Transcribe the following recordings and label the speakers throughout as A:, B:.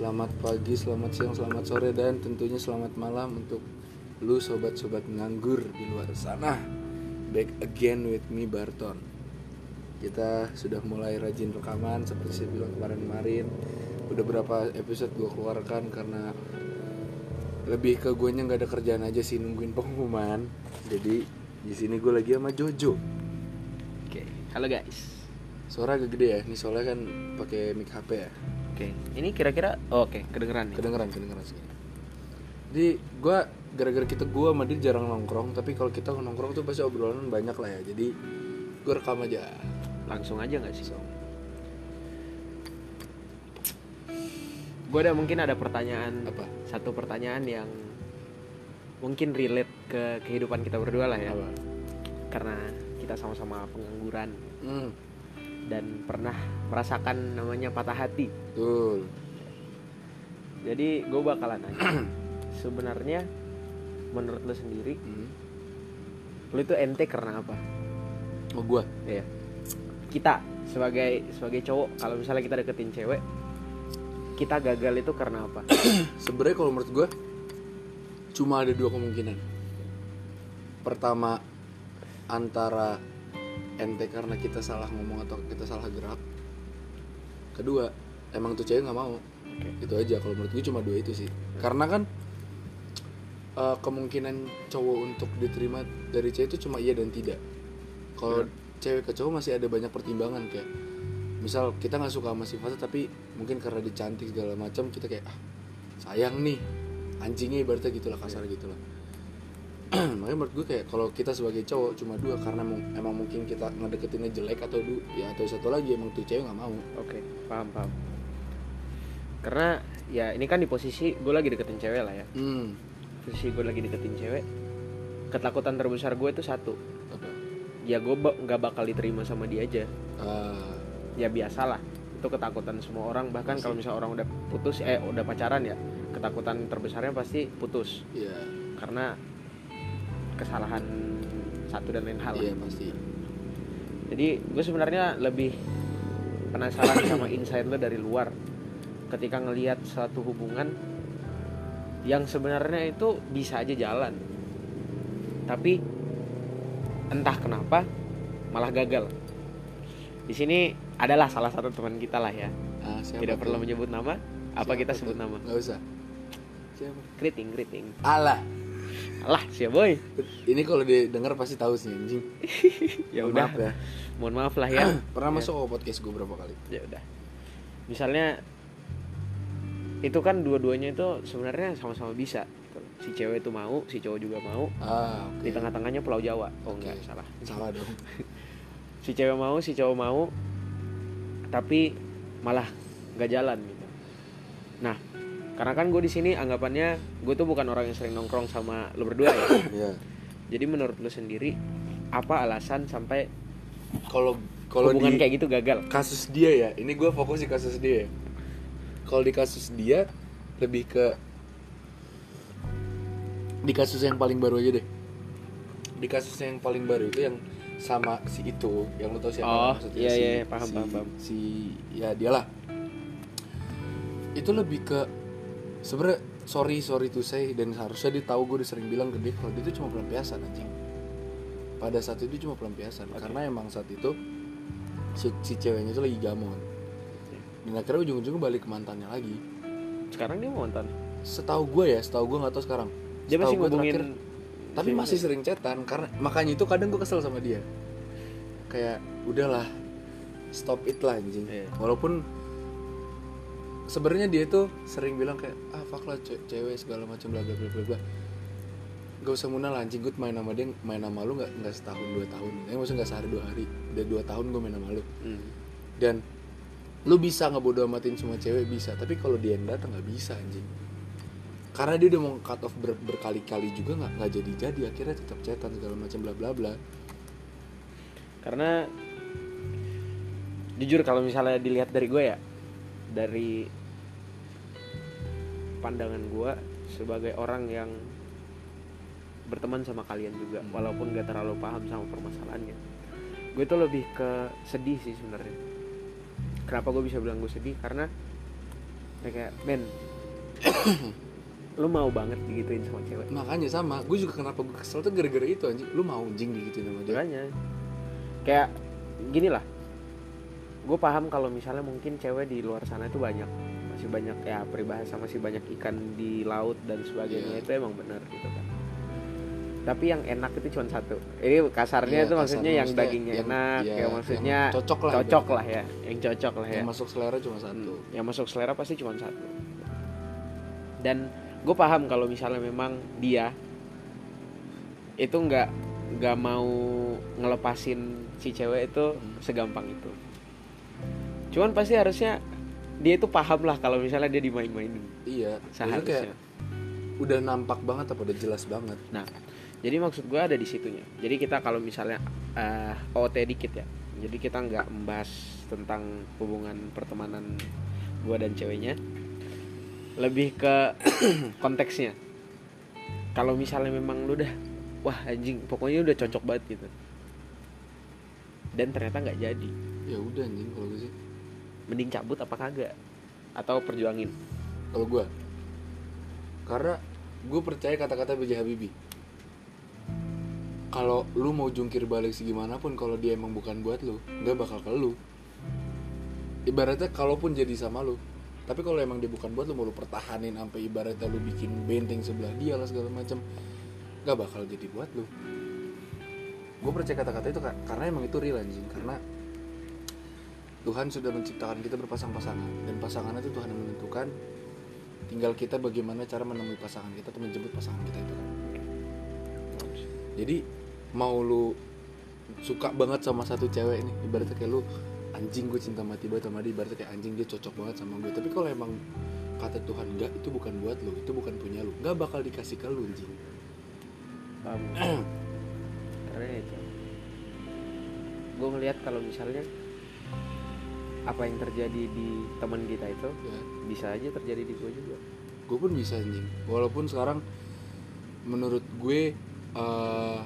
A: Selamat pagi, selamat siang, selamat sore dan tentunya selamat malam untuk lu sobat-sobat nganggur di luar sana. Back again with me Barton. Kita sudah mulai rajin rekaman seperti saya bilang kemarin-kemarin. Udah berapa episode gue keluarkan karena lebih ke gue nggak ada kerjaan aja sih nungguin pengumuman. Jadi di sini gue lagi sama Jojo.
B: Oke, halo guys.
A: Suara agak gede ya, ini soalnya kan pakai mic HP ya.
B: Oke, ini kira-kira oh, oke kedengeran nih.
A: kedengeran kedengeran sih. Jadi gue gara-gara kita gue sama dia jarang nongkrong tapi kalau kita nongkrong tuh pasti obrolan banyak lah ya. Jadi gue rekam aja.
B: Langsung aja nggak sih? Gue ada mungkin ada pertanyaan
A: apa?
B: satu pertanyaan yang mungkin relate ke kehidupan kita berdua lah ya.
A: apa?
B: Karena kita sama-sama pengangguran.
A: Hmm,
B: dan pernah merasakan namanya patah hati.
A: betul
B: Jadi gue bakalan nanya. Sebenarnya menurut lo sendiri,
A: hmm.
B: lo itu ente karena apa?
A: oh gue
B: Iya. Kita sebagai sebagai cowok kalau misalnya kita deketin cewek, kita gagal itu karena apa?
A: sebenarnya kalau menurut gue cuma ada dua kemungkinan pertama antara ente karena kita salah ngomong atau kita salah gerak. Kedua emang tuh cewek nggak mau.
B: Oke.
A: itu aja kalau menurut gue cuma dua itu sih. Karena kan eh, kemungkinan cowok untuk diterima dari cewek itu cuma iya dan tidak. Kalau cewek ke cowok masih ada banyak pertimbangan kayak misal kita nggak suka sama sifatnya tapi mungkin karena dia cantik segala macam kita kayak ah sayang nih anjingnya ibaratnya gitulah kasar gitulah makanya menurut gue kayak kalau kita sebagai cowok cuma dua karena emang, mungkin kita ngedeketinnya jelek atau du ya atau satu lagi emang tuh cewek nggak mau
B: Oke, paham paham. Karena ya ini kan di posisi gue lagi deketin cewek lah ya.
A: hmm
B: Posisi gue lagi deketin cewek. Ketakutan terbesar gue itu satu.
A: apa
B: Ya gue ba- nggak bakal diterima sama dia aja.
A: Ah,
B: Ya biasalah. Itu ketakutan semua orang. Bahkan kalau misalnya orang udah putus, eh udah pacaran ya, ketakutan terbesarnya pasti putus.
A: iya
B: Karena kesalahan satu dan lain hal.
A: iya pasti
B: Jadi gue sebenarnya lebih penasaran sama insight lo dari luar ketika ngelihat suatu hubungan yang sebenarnya itu bisa aja jalan. Tapi entah kenapa malah gagal. Di sini adalah salah satu teman kita lah ya.
A: ah,
B: Tidak perlu menyebut nama. Apa
A: Siapa
B: kita sebut nama?
A: nggak usah siapa
B: Keriting, keriting.
A: alah
B: Alah, siapa boy?
A: ini kalau didengar pasti tahu sih anjing.
B: Ya
A: Mohon
B: udah.
A: maaf ya.
B: Mohon maaf lah ya.
A: pernah
B: Ya.
A: masuk ke podcast gue berapa kali?
B: Ya udah. Misalnya itu kan dua-duanya itu sebenarnya sama-sama bisa. Si cewek itu mau si cowok juga mau.
A: Ah oke.
B: Di tengah-tengahnya pulau Jawa. Oh
A: Oke.
B: enggak salah.
A: Salah dong.
B: Si cewek mau si cowok mau tapi malah nggak jalan gitu. Nah karena kan gue di sini anggapannya gue tuh bukan orang yang sering nongkrong sama lo berdua ya.
A: Ya
B: jadi menurut lo sendiri apa alasan sampai
A: kalau kalau di
B: hubungan kayak gitu gagal?
A: kasus dia ya ini gue fokus di kasus dia ya. kalau di kasus dia lebih ke di kasus yang paling baru aja deh. Di kasus yang paling baru itu yang sama si itu yang lu tau siapa
B: Oh,
A: kan
B: iya,
A: si,
B: iya, paham,
A: si,
B: paham, paham.
A: si ya dialah itu lebih ke sebenarnya sorry sorry to say dan harusnya dia tahu gue udah sering bilang ke dia kalau dia itu cuma pelampiasan anjing. Pada saat itu cuma pelampiasan karena emang saat itu si, si ceweknya itu lagi gamon. Dan akhirnya ujung-ujungnya balik ke mantannya lagi.
B: Sekarang dia mau mantan?
A: Setahu gue ya setahu gue nggak tahu sekarang.
B: Dia
A: Setahu
B: masih
A: gue
B: ngubungin
A: terakhir- tapi
B: si-
A: masih sering chatan karena makanya itu kadang gue kesel sama dia. Kayak udahlah stop it lah anjing.
B: Iya.
A: walaupun sebenarnya dia tuh sering bilang kayak ah fuck lah ce- cewek segala macam bla bla bla bla bla. Gak usah munal lah, anjing gue main sama dia main sama lu nggak nggak setahun dua tahun. Eh maksudnya nggak sehari dua hari. Udah dua tahun gue main sama lu.
B: Hmm.
A: dan lu bisa ngebodo amatin semua cewek bisa. Tapi kalau dia yang datang nggak bisa anjing. Karena dia udah mau cut off ber- berkali-kali juga nggak nggak jadi jadi akhirnya tetap chatan segala macam bla bla bla.
B: Karena jujur kalau misalnya dilihat dari gue ya dari pandangan gue sebagai orang yang berteman sama kalian juga
A: Hmm.
B: walaupun gak terlalu paham sama permasalahannya. Gue tuh lebih ke sedih sih sebenarnya. Kenapa gue bisa bilang gue sedih? Karena Dia kayak Ben lu mau banget digituin sama cewek.
A: Makanya sama gue juga kenapa gue kesel tuh gara-gara itu anjing. Lu mau anjing digituin sama dia?
B: Makanya. Kayak gini lah. Gue paham kalau misalnya mungkin cewek di luar sana itu banyak masih banyak ya peribahasa masih banyak ikan di laut dan sebagainya
A: Iya.
B: itu emang benar gitu kan tapi yang enak itu cuma satu ini kasarnya
A: Iya,
B: itu maksudnya yang
A: maksudnya
B: dagingnya
A: yang-
B: enak
A: iya,
B: kayak maksudnya
A: yang cocok lah
B: cocok
A: ibaratnya.
B: lah ya yang cocok lah ya
A: yang masuk selera cuma satu
B: Hmm, yang masuk selera pasti cuma satu dan gue paham kalau misalnya memang dia itu nggak nggak mau ngelepasin si cewek itu
A: Hmm.
B: segampang itu cuman pasti harusnya dia itu paham lah kalau misalnya dia dimain-mainin.
A: Iya
B: seharusnya
A: kayak udah nampak banget apa udah jelas banget.
B: Nah jadi maksud gue ada di situnya. Jadi kita kalau misalnya eh OT dikit ya. Jadi kita nggak membahas tentang hubungan pertemanan gue dan ceweknya. Lebih ke konteksnya. Kalau misalnya memang lu udah wah anjing pokoknya udah cocok banget gitu. Dan ternyata nggak jadi.
A: Ya udah anjing kalau gue sih
B: mending cabut apa kagak? Atau perjuangin?
A: Kalau gue karena gue percaya kata-kata B.J. Habibie. Kalau lu mau jungkir balik segimanapun kalau dia emang bukan buat lu nggak bakal ke lu. Ibaratnya kalaupun jadi sama lu tapi kalau emang dia bukan buat lu mau lu pertahanin sampai ibaratnya lu bikin benteng sebelah dia lah segala macam nggak bakal jadi buat lu. Gue percaya kata-kata itu karena emang itu real anjing. Karena Tuhan sudah menciptakan kita berpasang-pasangan dan pasangan itu Tuhan yang menentukan. Tinggal kita bagaimana cara menemui pasangan kita atau menjemput pasangan kita itu kan. Jadi mau lu suka banget sama satu cewek nih ibaratnya kayak lu anjing gue cinta mati banget sama dia ibaratnya kayak anjing dia cocok banget sama gue tapi kalau emang kata Tuhan enggak itu bukan buat lu itu bukan punya lu. Nggak bakal dikasih ke lu anjing.
B: Itu gue ngelihat kalau misalnya apa yang terjadi di teman kita itu
A: ya.
B: bisa aja terjadi di gue juga.
A: Gue pun bisa anjing. Walaupun sekarang menurut gue eh,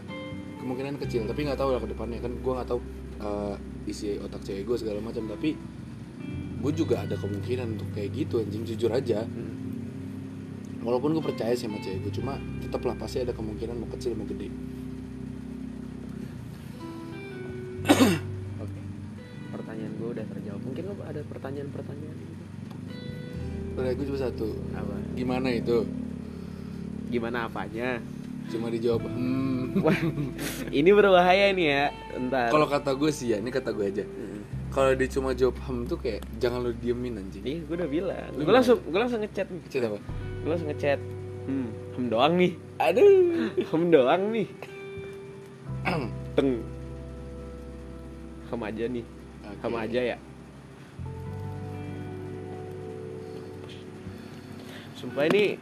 A: kemungkinan kecil. Tapi nggak tahu lah ke depannya. Kan gue nggak tahu eh, isi otak cewek gue segala macam. Tapi gue juga ada kemungkinan untuk kayak gitu anjing. Jujur aja.
B: Hmm.
A: walaupun gue percaya sih sama cewek gue cuma tetaplah pasti ada kemungkinan mau kecil mau gede
B: Pertanyaan gue
A: cuma satu
B: apa
A: gimana itu
B: gimana apanya
A: cuma dijawab hmm
B: wah ini berbahaya nih ya entar
A: kalau kata gue sih ya ini kata gue aja
B: Hmm.
A: kalau dia cuma jawab hmm tuh kayak jangan lo diemin anjing
B: Ih, gue udah bilang.
A: Lu
B: Gue langsung, gue langsung ngechat nih.
A: Chat apa
B: Gue langsung ngechat. Hmm, hem doang nih. Aduh, hem doang nih. Teng. Hem aja nih. Hem
A: Oke.
B: aja ya. Sumpah ini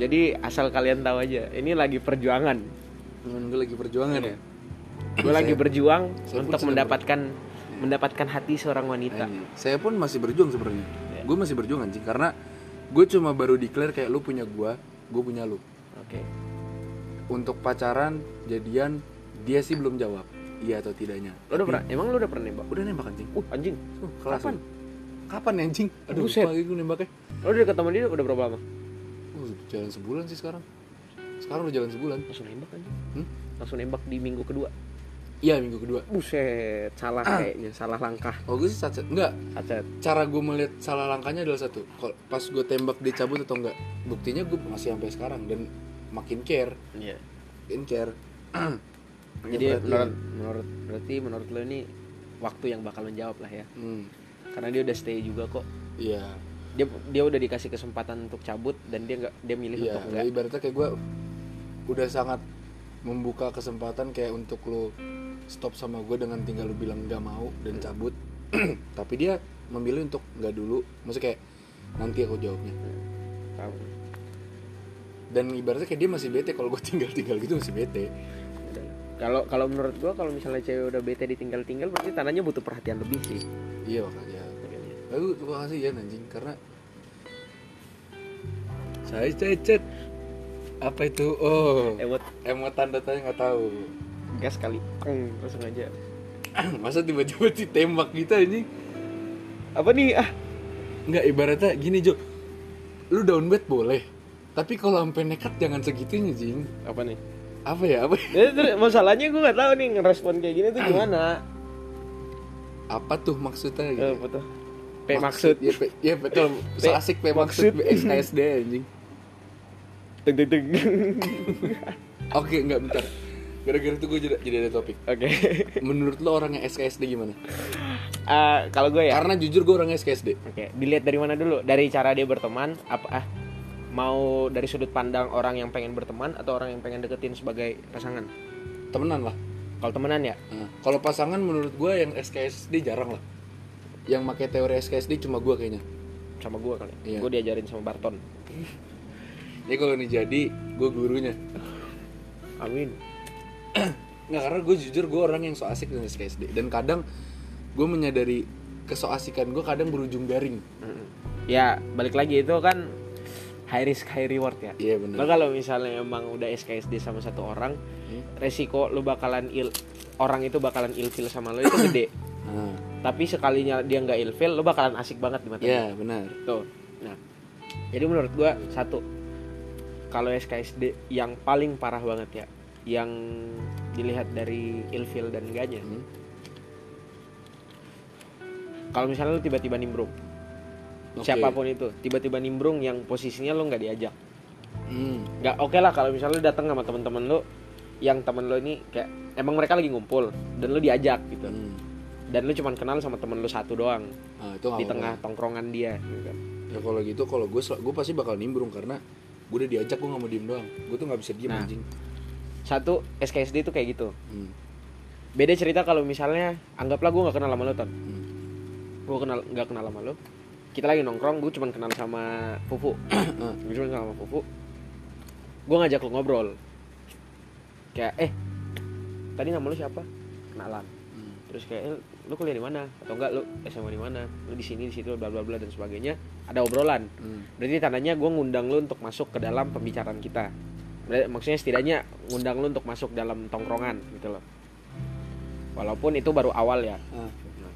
B: jadi asal kalian tahu aja, ini lagi perjuangan.
A: temen gue lagi perjuangan ya
B: Gue lagi berjuang
A: saya
B: untuk mendapatkan mendapatkan hati seorang wanita.
A: Saya pun masih berjuang sebenarnya.
B: Ya.
A: Gue masih berjuang anjing karena gue cuma baru declare kayak lu punya gue, gue punya lu.
B: Oke.
A: Untuk pacaran, jadian, dia sih belum jawab iya atau tidaknya.
B: Lo udah pernah? Emang lo udah pernah nembak?
A: Udah nembak anjing.
B: Uh, anjing.
A: Uh, kelas
B: Kapan?
A: Kapan ya, anjing? Aduh,
B: Buset.
A: lupa lagi gue nembaknya.
B: Lo udah ketemu dia udah berapa lama?
A: Uh, jalan sebulan sih sekarang. Sekarang udah jalan sebulan.
B: Langsung nembak aja.
A: Hmm?
B: Langsung nembak di minggu kedua.
A: Iya minggu kedua.
B: Buset, salah kayaknya, salah langkah.
A: Oh gue sih sat enggak.
B: Acet.
A: Cara gue melihat salah langkahnya adalah satu. Kalau pas gue tembak dia cabut atau enggak. Buktinya gue masih sampai sekarang dan makin care,
B: Iya.
A: makin care.
B: Jadi menurut menurut berarti menurut lo ini waktu yang bakal menjawab lah ya.
A: Hmm,
B: Karena dia udah stay juga kok.
A: iya.
B: Dia dia udah dikasih kesempatan untuk cabut dan dia nggak dia milih
A: Iya,
B: untuk enggak.
A: ibaratnya kayak gue udah sangat membuka kesempatan kayak untuk lo stop sama gue dengan tinggal lo bilang nggak mau dan cabut. Tapi dia memilih untuk nggak dulu. Maksudnya kayak nanti aku jawabnya.
B: Tahu.
A: Dan ibaratnya kayak dia masih bete kalau gue tinggal tinggal gitu masih bete.
B: Kalau kalau menurut gua kalau misalnya cewek udah bete ditinggal-tinggal berarti tandanya butuh perhatian lebih sih.
A: Iya makanya. Aku terima kasih ya anjing. Karena saya cecet apa itu? Oh
B: Emot.
A: emot tanda tanya nggak tahu.
B: Gas kali. Peng, langsung aja.
A: masa tiba-tiba ditembak gitu anjing?
B: Apa nih? Ah,
A: nggak ibaratnya gini Jo. Lu down bad boleh tapi kalau sampai nekat jangan segitunya jing
B: apa nih?
A: Apa ya? Apa ya?
B: Jadi terus masalahnya gue nggak tahu nih ngerespon kayak gini tuh gimana?
A: Apa tuh maksudnya gitu?
B: Eh, apa tuh P maksud
A: ya P, ya betul. So asik P maksud
B: maksud.
A: SKSD anjing.
B: Teng teng teng.
A: Oke nggak bentar. Gara-gara itu gue jadi, jadi ada topik.
B: Oke.
A: Menurut lo orangnya SKSD gimana?
B: Eh, kalau gue ya.
A: Karena jujur gue orangnya SKSD
B: Oke, dilihat dari mana dulu? Dari cara dia berteman, apa ah mau dari sudut pandang orang yang pengen berteman atau orang yang pengen deketin sebagai pasangan?
A: temenan lah.
B: Kalau temenan ya,
A: Nah, kalau pasangan menurut gue yang SKSD jarang lah yang pakai teori SKSD cuma gue kayaknya
B: sama gue kali.
A: Iya.
B: Gue diajarin sama Barton.
A: Jadi kalau ini jadi gue gurunya
B: Amin.
A: nggak karena gue jujur gue orang yang so asik dengan SKSD dan kadang gue menyadari kesoasikan gue kadang berujung garing.
B: Ya, balik lagi itu kan high risk high reward ya.
A: iya benar
B: kalau misalnya emang udah SKSD sama satu orang,
A: Hmm.
B: resiko lo bakalan il orang itu bakalan ilfil sama lo itu gede.
A: nah,
B: Tapi sekalinya dia nggak ilfil, lo bakalan asik banget di mata dia.
A: iya benar
B: Tuh. Nah, jadi menurut gua satu kalau SKSD yang paling parah banget ya, yang dilihat dari ilfil dan enggaknya.
A: Hmm.
B: Kalau misalnya lu tiba-tiba nimbrung,
A: Oke.
B: siapa pun itu, tiba-tiba nimbrung yang posisinya lu nggak diajak.
A: hmm.
B: Nggak oke lah kalau misalnya lu datang sama teman-teman lu yang temen lu ini kayak emang mereka lagi ngumpul dan lu diajak gitu.
A: Hmm.
B: Dan lu cuman kenal sama temen lu satu doang
A: Nah, itu
B: di tengah tongkrongan dia gitu kan.
A: ya kalau gitu kalau gue gue pasti bakal nimbrung karena gue udah diajak gue nggak mau diem doang gue tuh nggak bisa diem
B: Nah.
A: anjing
B: Satu SKSD itu kayak gitu.
A: hmm.
B: beda cerita kalau misalnya anggaplah gue nggak kenal sama lo ton
A: Hmm.
B: gue kenal nggak kenal sama lo kita lagi nongkrong gue cuma kenal sama Fufu
A: Ah.
B: gue cuma kenal sama Fufu gue ngajak lo ngobrol kayak eh tadi nama lo siapa kenalan
A: Hmm.
B: terus kayak eh, lu kuliah di mana? Atau enggak lu SMA di mana? Lu di sini di situ bla bla bla dan sebagainya. Ada obrolan.
A: Hmm.
B: berarti tandanya gue ngundang lu untuk masuk ke dalam pembicaraan kita. Berarti- maksudnya setidaknya ngundang lu untuk masuk dalam tongkrongan gitu loh. Walaupun itu baru awal ya.
A: Ah.
B: Nah,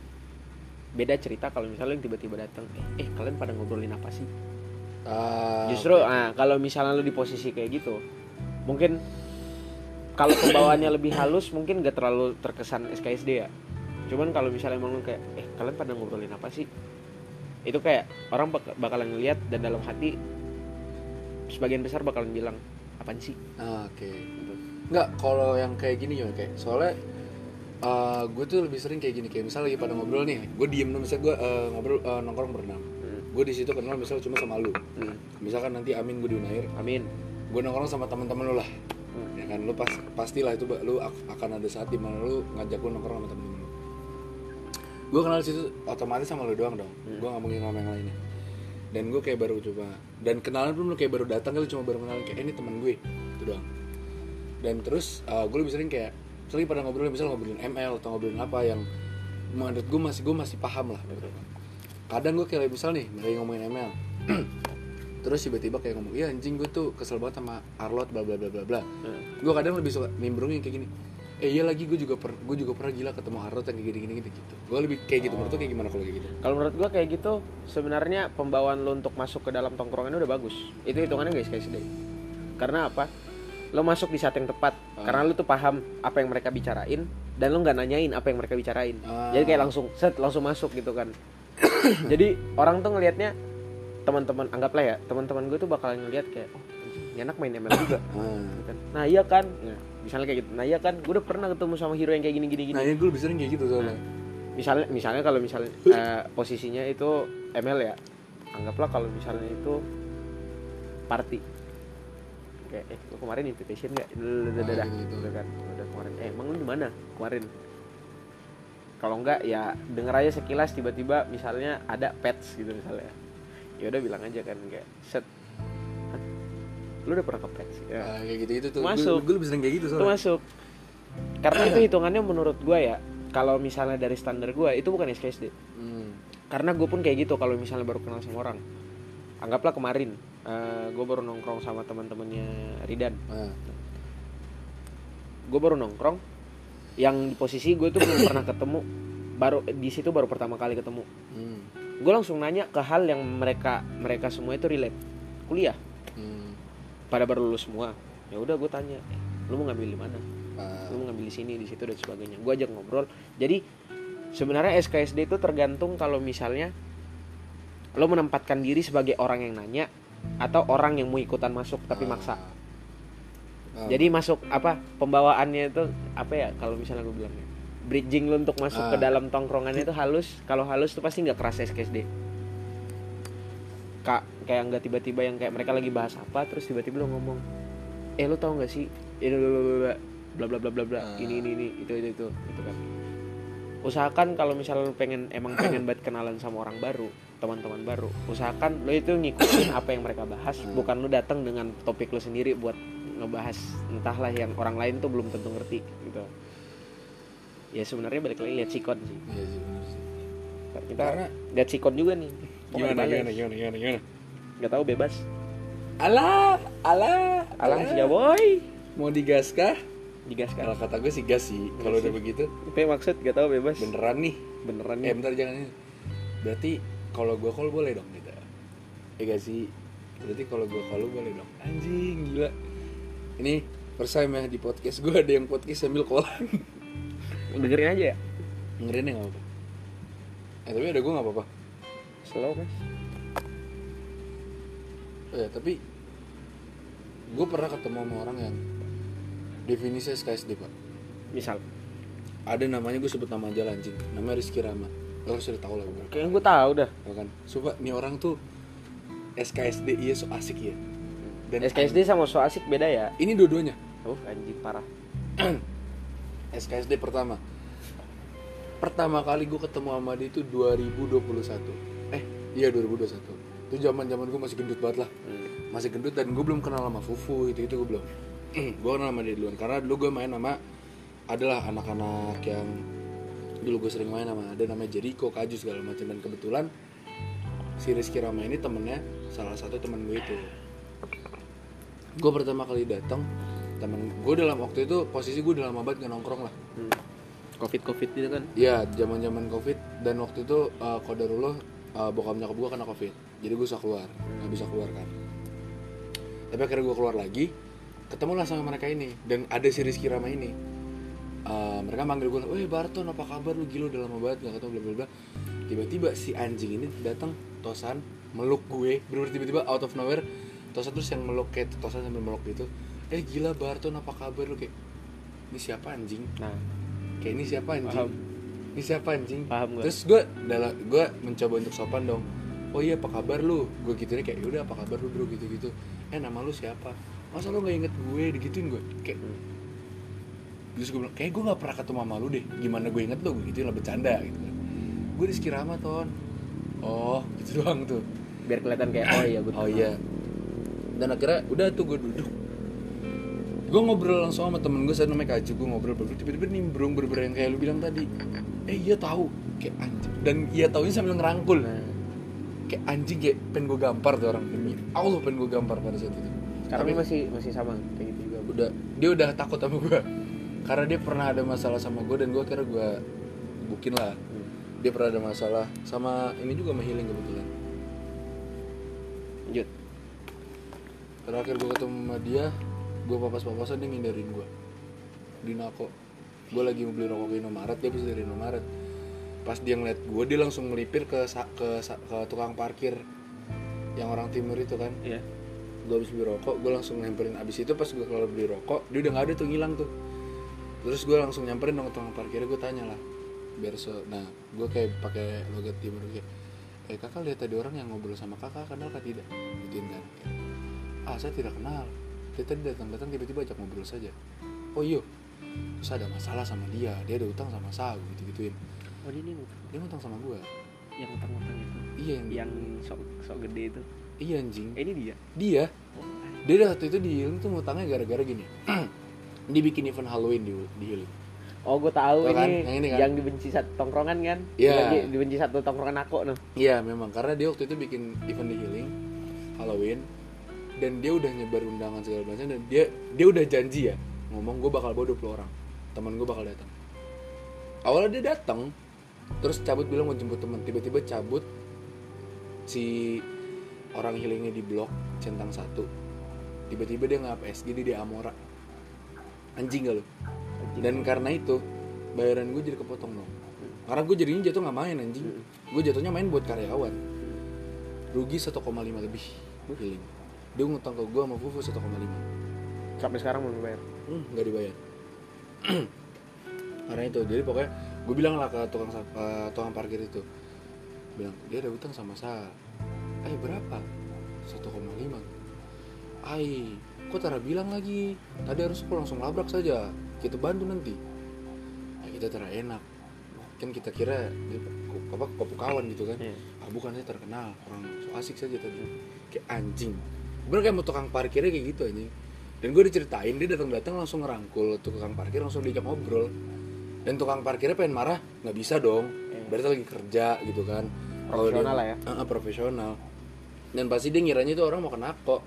B: beda cerita kalau misalnya lu tiba-tiba datang eh, eh kalian pada ngobrolin apa sih?
A: Ah,
B: justru
A: oke.
B: nah kalau misalnya lu di posisi kayak gitu mungkin kalau pembawaannya lebih halus mungkin gak terlalu terkesan SKSD ya cuman kalau misalnya emang lu kayak eh kalian pada ngobrolin apa sih? Itu kayak orang bak- bakalan ngeliat dan dalam hati sebagian besar bakalan bilang apaan sih?
A: Oke.
B: Gitu.
A: Nggak, kalau yang kayak gini ya kayak soalnya gue tuh lebih sering kayak gini kayak misalnya lagi pada ngobrol nih gue diem nih misalnya gue ngobrol eh, nongkrong berenam.
B: Hmm,
A: gue di situ kenal misalnya cuma sama lu.
B: Hmm,
A: misalkan nanti Amin gue di Unair
B: amin.
A: Gue nongkrong sama teman-teman lu lah.
B: Hmm.
A: ya kan lu pas pastilah itu lu ak- akan ada saat di mana lu ngajak gue nongkrong sama lu gue kenal situ otomatis sama lu doang dong.
B: Hmm.
A: gue nggak mungkin sama yang lainnya. Dan gue kayak baru coba. Dan kenalan pun lu kayak baru datang kali cuma baru kenalan kayak "Eh, ini teman gue. Itu doang. Dan terus gue lebih sering kayak sering pada ngobrol misalnya ngobrolin ML atau ngobrolin apa yang menurut gue masih gue masih paham lah kadang gue kayak misal nih lagi ngomongin ML terus tiba-tiba kayak ngomong iya anjing gue tuh kesel banget sama Arlot bla bla bla bla bla.
B: Hmm.
A: gue kadang lebih suka nimbrungin kayak gini eh iya lagi gue juga per gue juga pernah gila ketemu Arlot yang kayak gini gini gitu gue lebih kayak gitu menurut lo kayak gimana kalau kayak gitu
B: Kalau menurut gua kayak gitu sebenarnya pembawaan lu untuk masuk ke dalam tongkrongan udah bagus. Itu hitungannya guys guys deh. Karena apa? Lo masuk di saat yang tepat.
A: Ah.
B: Karena lu tuh paham apa yang mereka bicarain dan lu nggak nanyain apa yang mereka bicarain.
A: Ah.
B: Jadi kayak langsung set langsung masuk gitu kan. Jadi orang tuh ngelihatnya teman-teman anggaplah ya teman-teman gue tuh bakalan ngelihat kayak oh ini anak main ML juga
A: ah.
B: gitu kan. Nah iya kan, nah, misalnya kayak gitu. Nah iya kan, gue udah pernah ketemu sama hero yang kayak gini gini gini.
A: Nah ya gue lebih sering kayak gitu soalnya.
B: Misalnya misalnya kalau misalnya eh, posisinya itu ML ya anggaplah kalau misalnya itu party. Kayak eh lu kemarin invitation nggak? Udah udah
A: Ah, gitu, gitu.
B: kan. Udah kemarin. Eh emang lu di mana? Kemarin. Kalau enggak ya denger aja sekilas tiba-tiba misalnya ada pets gitu misalnya. Ya udah bilang aja kan kayak set "Hah? Lu udah pernah ke pets ya
A: Ah, kayak gitu itu tuh.
B: Masuk.
A: gue lebih sering kayak gitu
B: itu
A: soalnya.
B: masuk. Karena itu hitungannya menurut gua ya kalau misalnya dari standar gua itu bukan SKSD
A: hmm.
B: karena gue pun kayak gitu kalau misalnya baru kenal sama orang. Anggaplah kemarin gue baru nongkrong sama teman-temannya Ridan.
A: Ah.
B: gue baru nongkrong yang di posisi gue tuh belum pernah ketemu. Baru di situ baru pertama kali ketemu.
A: Hmm.
B: gue langsung nanya ke hal yang mereka mereka semua itu relate. Kuliah.
A: Hmm.
B: Pada baru lulus semua ya udah gue tanya eh, lu mau ngambil di mana?
A: Ah,
B: lu mau ngambil di sini di situ dan sebagainya. Gue ajak ngobrol. Jadi sebenarnya SKSD itu tergantung kalau misalnya lo menempatkan diri sebagai orang yang nanya atau orang yang mau ikutan masuk tapi maksa.
A: Ah.
B: jadi masuk apa pembawaannya itu apa ya kalau misalnya gue bilangnya bridging lo untuk masuk ke
A: Ah.
B: dalam tongkrongannya itu halus. Kalau halus tuh pasti nggak keras SKSD kak kayak nggak tiba-tiba yang kayak mereka lagi bahas apa terus tiba-tiba lo ngomong eh lo tau nggak sih ini bla bla bla bla bla bla
A: Ah.
B: ini ini ini itu itu itu gitu kan usahakan kalau misalnya lo pengen emang pengen banget kenalan sama orang baru teman-teman baru usahakan lo itu ngikutin apa yang mereka bahas
A: Hmm.
B: bukan lo datang dengan topik lo sendiri buat ngebahas entahlah yang orang lain tuh belum tentu ngerti gitu ya sebenarnya balik lagi lihat sikon sih
A: Iya sih bener sih.
B: kita
A: Karena-
B: lihat sikon juga nih Pokoknya
A: Gimana,
B: bales.
A: gimana, gimana, gimana, gimana?
B: nggak tahu bebas
A: Alah, alah,
B: alang sih ya boy
A: Mau digas kah?
B: digas
A: Kalau
B: kan
A: kata gue sih gas sih. Kalau udah begitu,
B: tapi maksud nggak tahu bebas
A: beneran nih.
B: beneran
A: Eh
B: nih
A: bentar jangan ini. Berarti kalau gue call boleh dong gitu. Eh gak sih? Berarti kalau gue call boleh dong. Anjing gila. Ini first time ya di podcast gue ada yang podcast sambil call.
B: dengerin aja ya
A: Ngerinya gak apa-apa. Eh tapi ada gue gak apa-apa.
B: Slow
A: Oh ya tapi gue pernah ketemu sama orang yang definisi SKSD pak.
B: misal
A: Ada namanya gue sebut nama aja anjing. Namanya Rizky Rama. Lo harus udah tau lah gue.
B: kayaknya gue tahu dah
A: Tau kan? Coba nih orang tuh SKSD iya so asik ya. Dan
B: SKSD sama so asik beda ya
A: ini dua-duanya.
B: oh anjing parah
A: SKSD pertama. Pertama kali gue ketemu sama dia itu 2021. Eh, iya 2021. Itu zaman-zaman gue masih gendut banget lah. Masih gendut dan gue belum kenal sama Fufu itu itu gue belum. gue kenal sama dia duluan karena dulu gue main sama adalah anak-anak yang dulu gue sering main sama ada namanya Jericho, Kaju segala macam dan kebetulan si Rizky Rama ini temennya salah satu teman gue itu. Gue pertama kali datang temen gue dalam waktu itu posisi gue udah lama banget nggak nongkrong lah
B: Hmm. covid covid gitu kan
A: Iya, zaman zaman covid dan waktu itu uh, kodarullah uh, bokap nyokap gue kena covid, jadi gue usah keluar, nggak bisa keluar kan. Tapi akhirnya gue keluar lagi, ketemulah sama mereka ini dan ada si Rizky Rama ini. Uh, mereka manggil gue, weh Barton apa kabar lu gila udah lama banget nggak ketemu bla bla bla. Tiba-tiba si anjing ini datang tosan meluk gue, bener tiba-tiba out of nowhere tosan terus yang meluk kayak tosan sambil meluk gitu. Eh gila Barton apa kabar lu kayak ini siapa anjing?
B: nah
A: Kayak ini siapa anjing?
B: Paham.
A: Ini siapa anjing?
B: Paham gua.
A: Terus gue dalam gue mencoba untuk sopan dong. Oh iya apa kabar lu? Gue gituin kayak udah apa kabar lu bro gitu-gitu. Eh nama lu siapa? Masa lu gak inget gue? Digituin gue. Kayak Terus gue bilang, kayak gue gak pernah ketemu sama lu deh Gimana gue inget lu? Gue gituin lah bercanda gitu kan Gue Rizky Rama, Ton Oh, gitu doang tuh
B: biar kelihatan kayak oh iya gue
A: Oh iya Dan akhirnya udah tuh gue duduk Gue ngobrol langsung sama temen gue Saya namanya Kaju Gue ngobrol berdua Tiba-tiba nimbrung berber yang kayak lu bilang tadi Eh iya tahu. Kayak anjing Dan iya taunya sambil ngerangkul.
B: Nah.
A: Kayak anjing kayak pengen gue gampar tuh orang. Demi Allah pengen gue gampar pada saat itu.
B: Sekarang
A: Tapi
B: masih masih sama kayak gitu juga.
A: udah Dia udah takut sama gue Karena dia pernah ada masalah sama gue Dan gue akhirnya gue Bukin lah.
B: Hmm.
A: Dia pernah ada masalah Sama ini juga sama healing kebetulan.
B: Lanjut.
A: Terakhir gue ketemu sama dia, gue papas-papasan dia ngindarin gue di Nako. Gue lagi mau beli rokok ke Indomaret, dia habis dari Indomaret. Pas dia ngeliat gue, dia langsung ngelipir ke ke, ke tukang parkir yang orang timur itu kan.
B: iya
A: Gue habis beli rokok, gue langsung nyamperin. Abis itu pas gue keluar beli rokok, dia udah nggak ada tuh ngilang tuh. Terus gue langsung nyamperin dong ke tukang parkirnya, gue tanya lah. Biar so, nah gue kayak pakai logat timur kayak, eh kakak lihat tadi orang yang ngobrol sama kakak kenal kah tidak? Gituin kan. Ah saya tidak kenal dia tadi datang-datang tiba-tiba ajak ngobrol saja oh iya terus ada masalah sama dia dia ada utang sama saya gitu gituin
B: oh dia ini
A: dia ngutang sama gua.
B: Yang utang-utang itu?
A: Iya yang,
B: yang sok sok gede itu?
A: Iya anjing.
B: Eh, ini dia?
A: Dia. Dia dah waktu itu di Healing tuh ngutangnya gara-gara gini. Dia bikin event Halloween di, di Healing.
B: Oh gue tahu
A: Tahu kan?
B: ini,
A: Yang ini kan?
B: yang dibenci satu tongkrongan kan?
A: Iya.
B: Lagi dibenci satu tongkrongan aku noh
A: iya memang. Karena dia waktu itu bikin event di Healing Halloween dan dia udah nyebar undangan segala macam dan dia dia udah janji ya ngomong gue bakal bawa 20 orang. Teman gue bakal datang. Awalnya dia datang terus cabut bilang mau jemput teman tiba-tiba cabut si orang healingnya di blok centang satu. Tiba-tiba dia nggak PSG dia di Amora. Anjing gak lu? Dan karena itu bayaran gue jadi kepotong dong. Karena gue jadinya jatuh nggak main anjing. Gue jatuhnya main buat karyawan. Rugi 1,5 lebih healing. Dia ngutang ke gue sama Fufu 1,5
B: sampai sekarang belum bayar
A: hmm, nggak dibayar. Karena itu jadi pokoknya gue bilang lah ke tukang eh, tukang parkir itu. Bilang dia ada utang sama saya eh berapa? 1,5 ai kok Tara bilang lagi? Tadi harus aku langsung labrak saja. Kita bantu nanti. Nah, kita Tara enak. Kan kita kira dia apa kopu kawan gitu kan.
B: Iya.
A: ah bukan saya terkenal. Orang so asik saja tadi. Kayak anjing. Bener kayak mau tukang parkirnya kayak gitu anjing dan gue diceritain dia datang datang langsung ngerangkul tukang parkir langsung diajak ngobrol. Dan tukang parkirnya pengen marah nggak bisa dong
B: Iya.
A: berarti lagi kerja gitu kan. Kalau dia-
B: Profesional lah ya.
A: Ah, ah, profesional. Dan pasti dia ngiranya itu orang mau kena kok.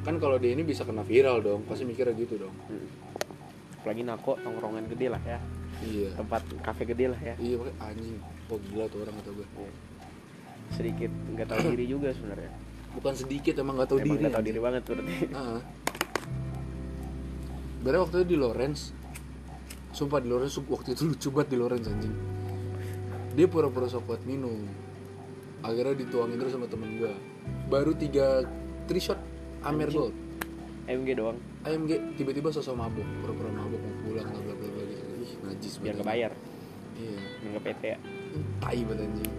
A: Kan kalau dia ini bisa kena viral dong pasti mikirnya gitu dong.
B: Hmm. apalagi nako tongkrongan gede lah ya.
A: Iya.
B: Tempat kafe gede lah ya.
A: Iya pakai anjing. Oh gila tuh orang kata gue
B: sedikit nggak tahu diri juga sebenarnya
A: bukan sedikit emang nggak tahu
B: Emang
A: diri.
B: nggak tahu diri banget berarti.
A: Ah. Berarti waktu itu di Lawrence. Sumpah di Lawrence waktu itu lucu banget di Lawrence anjing. Dia pura-pura sok kuat minum. Akhirnya dituangin terus sama temen gua. Baru tiga three shot Amer Gold
B: MG doang.
A: AMG tiba-tiba sosok mabuk Pura-pura mabuk mau pulang bla bla bla bla gitu. Ih najis
B: biar
A: banget.
B: nggak bayar
A: Iya.
B: Biar nggak PT ya.
A: Tai banget anjing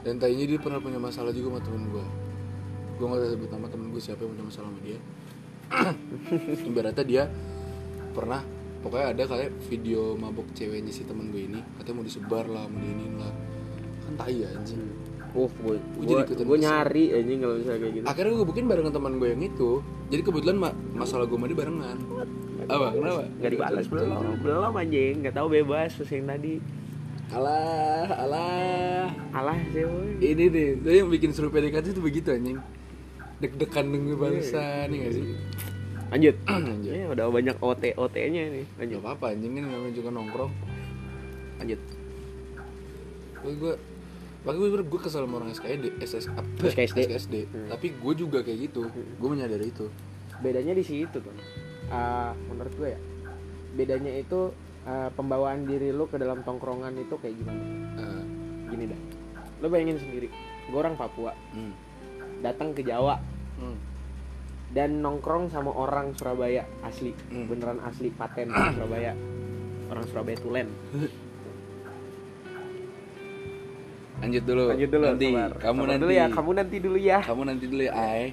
A: Dan tainya dia pernah punya masalah juga sama temen gue Gue gak usah sebut nama temen gue siapa yang punya masalah sama dia. Ibaratnya dia pernah Pokoknya ada kayak video mabok ceweknya si temen gue ini. Katanya mau disebar lah, mau diinin lah. Kan tai ya anjing.
B: Uh, gue gue gue nyari anjing kalau misalnya kayak gitu.
A: Akhirnya gue bukin barengan teman gue yang itu. Jadi kebetulan ma- masalah gue sama dia barengan. Apa? Kenapa?
B: Gak dibalas belum, belum anjing, nggak tahu bebas terus yang tadi.
A: Alah, alah
B: Alah sih, woy.
A: ini nih saya yang bikin seru PDKT itu begitu anjing deg-degan nunggu balasan nih gak sih
B: Lanjut.
A: Lanjut.
B: Ya, udah banyak OT OT-nya nih.
A: Gak
B: Lanjut.
A: apa-apa anjing kan namanya juga nongkrong
B: Lanjut.
A: Gue gue Makanya gue, gue kesel sama orang SKSD SS, apa,
B: SKSD.
A: SKSD. Tapi gue juga kayak gitu Gue menyadari itu
B: Bedanya di situ tuh. Ah, menurut gue ya. Bedanya itu ah, pembawaan diri lu ke dalam tongkrongan itu kayak gimana?
A: Eh,
B: Gini dah. Lo bayangin sendiri. Gue orang Papua,
A: hmm.
B: datang ke Jawa
A: Hmm.
B: dan nongkrong sama orang Surabaya asli,
A: Hmm.
B: beneran asli paten Surabaya. Orang Surabaya Tulen.
A: Lanjut dulu
B: Lanjut dulu.
A: Nanti
B: sabar.
A: Kamu
B: Sabar
A: nanti
B: dulu ya, kamu nanti dulu ya.
A: Kamu nanti dulu ya Ay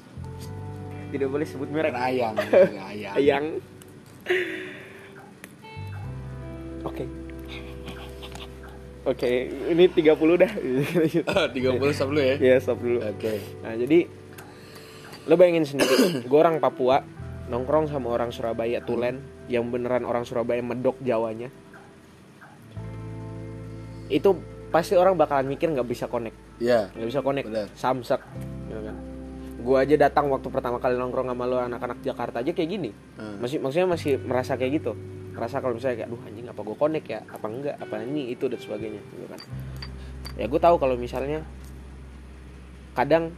B: Tidak boleh sebut merek.
A: Ayang Ayang
B: Ayang. Oke. Oke, ini 30 dah.
A: Tiga puluh stop dulu ya
B: ya, stop dulu.
A: Oke
B: Nah, jadi lo bayangin sendiri, gue orang Papua nongkrong sama orang Surabaya Tulen yang beneran orang Surabaya medok Jawanya. Itu pasti orang bakalan mikir nggak bisa connect,
A: Ya
B: nggak bisa connect,
A: Benar.
B: samsek, gitu kan. Gue aja datang waktu pertama kali nongkrong sama lo anak-anak Jakarta aja kayak gini,
A: Hmm.
B: masih maksudnya masih merasa kayak gitu, merasa kalau misalnya kayak, aduh anjing apa gue connect ya, apa enggak, apa ini itu dan sebagainya, gitu kan. Ya gue tahu kalau misalnya kadang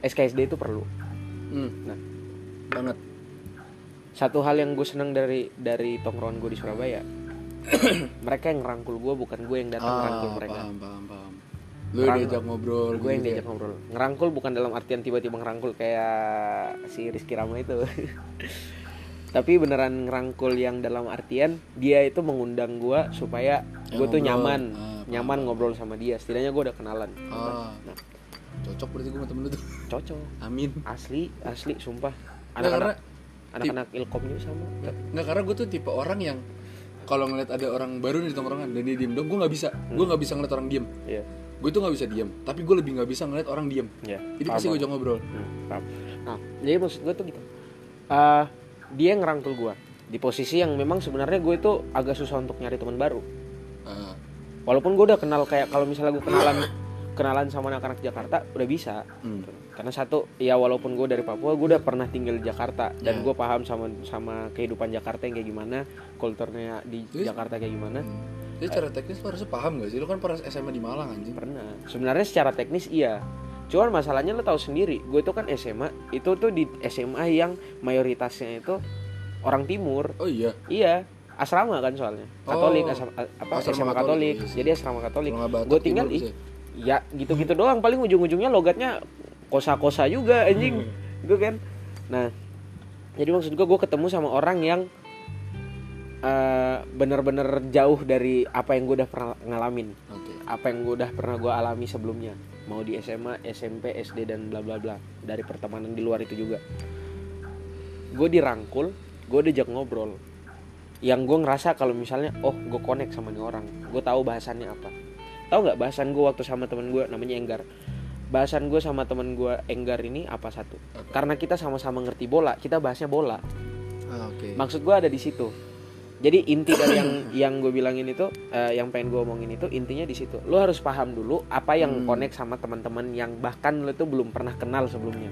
B: SKSD itu perlu.
A: Hmm.
B: Nah.
A: Banget
B: Satu hal yang gue seneng dari dari tongkrongan gue di Surabaya, mereka yang ngerangkul gue bukan gue yang datang ngerangkul mereka.
A: Ah, Paham paham paham Lu
B: Ngerang-
A: diajak ngobrol
B: Gue yang
A: gitu ya?
B: diajak ngobrol. Ngerangkul bukan dalam artian tiba-tiba ngerangkul kayak si Rizky Rama itu. Tapi beneran ngerangkul yang dalam artian dia itu mengundang gue supaya
A: Ya,
B: gue tuh nyaman,
A: Ah,
B: nyaman ngobrol sama dia. Setidaknya gue udah kenalan.
A: Ah.
B: Nah,
A: Cocok berarti gue sama temen lu tuh
B: cocok.
A: Amin
B: Asli, asli, sumpah. Anak-anak anak-anak ilkom juga sama.
A: Nggak karena gue tuh tipe orang yang kalau ngeliat ada orang baru di tongkrongan dan dia diem dong, gue nggak bisa. Gue nggak bisa ngeliat orang diem.
B: Iya.
A: Gue tuh nggak bisa diem. Tapi gue lebih nggak bisa ngeliat orang diem.
B: Iya.
A: Jadi pasti gue ngobrol.
B: Hmm, paham. Nah, jadi maksud gue tuh gitu. Eh, dia ngerangkul gue di posisi yang memang sebenarnya gue itu agak susah untuk nyari teman baru.
A: Ah,
B: Walaupun gue udah kenal kayak kalau misalnya gue kenalan kenalan sama anak-anak Jakarta udah bisa.
A: hmm.
B: Karena satu, ya walaupun gue dari Papua, gue udah pernah tinggal di Jakarta dan
A: Ya.
B: gue paham sama sama kehidupan Jakarta yang kayak gimana, kulturnya di
A: Terus?
B: Jakarta kayak gimana.
A: Hmm. Jadi secara teknis lu harusnya paham gak sih? Lu kan pernah SMA di Malang anjing.
B: pernah sebenarnya secara teknis iya cuman masalahnya lo tahu sendiri gue itu kan SMA itu tuh di SMA yang mayoritasnya itu orang timur.
A: Oh iya.
B: iya asrama kan soalnya. Katolik
A: Oh,
B: asrama, apa
A: asrama
B: SMA
A: Katolik,
B: katolik.
A: iya
B: jadi asrama katolik. Gue tinggal
A: bisa.
B: ya gitu-gitu doang. Paling ujung-ujungnya logatnya kosa-kosa juga anjing. Gitu kan. Nah jadi maksud gue gue ketemu sama orang yang eh, bener-bener jauh dari apa yang gue udah pernah ngalamin.
A: Oke.
B: apa yang gue udah pernah gue alami sebelumnya mau di SMA SMP SD dan bla bla bla. Dari pertemanan di luar itu juga. Gue dirangkul gue diajak ngobrol. Yang gue ngerasa kalau misalnya oh gue connect sama nih orang. Gue tahu bahasannya apa. Tahu nggak bahasan gue waktu sama temen gue namanya Enggar? Bahasan gue sama temen gue Enggar ini apa satu? Karena kita sama-sama ngerti bola kita bahasnya bola.
A: Ah, Oke.
B: maksud gue ada di situ jadi inti dari yang yang gue bilangin itu eh, yang pengen gue omongin itu intinya di situ. Lo harus paham dulu apa yang
A: Hmm.
B: connect sama teman-teman yang bahkan lo tuh belum pernah kenal sebelumnya.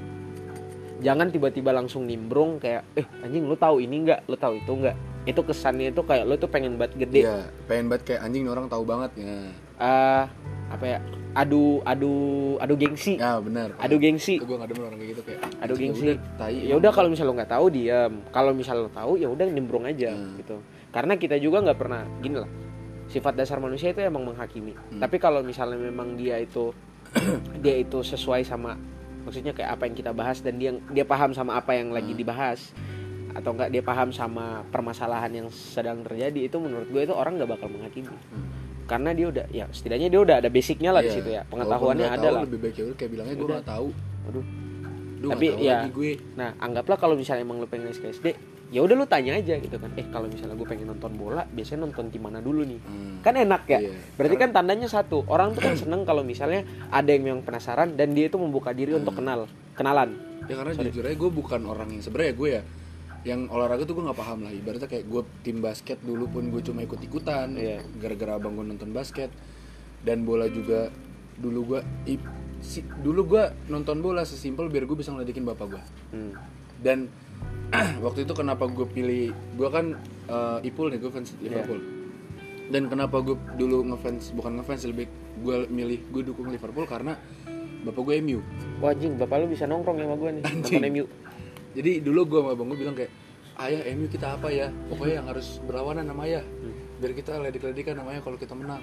B: Jangan tiba-tiba langsung nimbrung kayak eh anjing lo tahu ini nggak? Lo tahu itu nggak? Itu kesannya itu kayak lo tuh pengen banget gede.
A: Iya, pengen banget kayak anjing orang tahu banget. Ya.
B: Eh, apa ya adu adu adu gengsi
A: Ya benar.
B: adu gengsi
A: Itu gue gak demen orang kayak gitu kayak.
B: Adu
A: "Ya
B: gengsi. ya udah kalau misal lo nggak tahu diam kalau misal lo tahu ya udah nimbrung aja
A: Hmm.
B: gitu karena kita juga nggak pernah gini lah sifat dasar manusia itu emang menghakimi
A: Hmm.
B: tapi kalau misalnya memang dia itu dia itu sesuai sama maksudnya kayak apa yang kita bahas dan dia dia paham sama apa yang lagi
A: Hmm.
B: dibahas atau enggak dia paham sama permasalahan yang sedang terjadi itu menurut gue itu orang nggak bakal menghakimi
A: Hmm.
B: Karena dia udah ya setidaknya dia udah ada basicnya lah di
A: Iya.
B: situ ya pengetahuannya
A: nggak
B: ada
A: tahu,
B: lah
A: Lebih baik ya kayak bilangnya gue
B: Udah.
A: gak tahu.
B: Aduh.
A: Duh,
B: Tapi,
A: nggak
B: ya.
A: gue.
B: Nah, anggaplah kalau misalnya emang lu pengen SKSD, ya udah lu tanya aja gitu kan. Eh, kalau misalnya gue pengen nonton bola, biasanya nonton di mana dulu nih?
A: Hmm.
B: Kan enak ya.
A: Iya.
B: Berarti kan tandanya satu, orang tuh kan seneng kalau misalnya ada yang memang penasaran dan dia itu membuka diri untuk
A: Hmm.
B: kenal, kenalan.
A: Ya karena jujur aja gue bukan orang yang sebenarnya gue ya yang olahraga tuh gue nggak paham lah ibaratnya kayak gue tim basket dulu pun gue cuma ikut ikutan
B: Iya.
A: gara-gara abang gue nonton basket dan bola juga dulu gue si, dulu gue nonton bola sesimpel biar gue bisa ngeledekin bapak gue
B: Hmm.
A: dan waktu itu kenapa gue pilih gue kan eh, ipul nih gue fans Liverpool dan kenapa gue dulu ngefans bukan ngefans lebih gue milih gue dukung Liverpool karena bapak gue MU
B: anjing, bapak lu bisa nongkrong ya sama gue nih,
A: Anjing.
B: nonton MU.
A: Jadi dulu gue sama abang gue bilang kayak ayah MU kita apa ya? Pokoknya yang harus berlawanan sama ayah. Biar kita ledek-ledekan namanya kalau kita menang.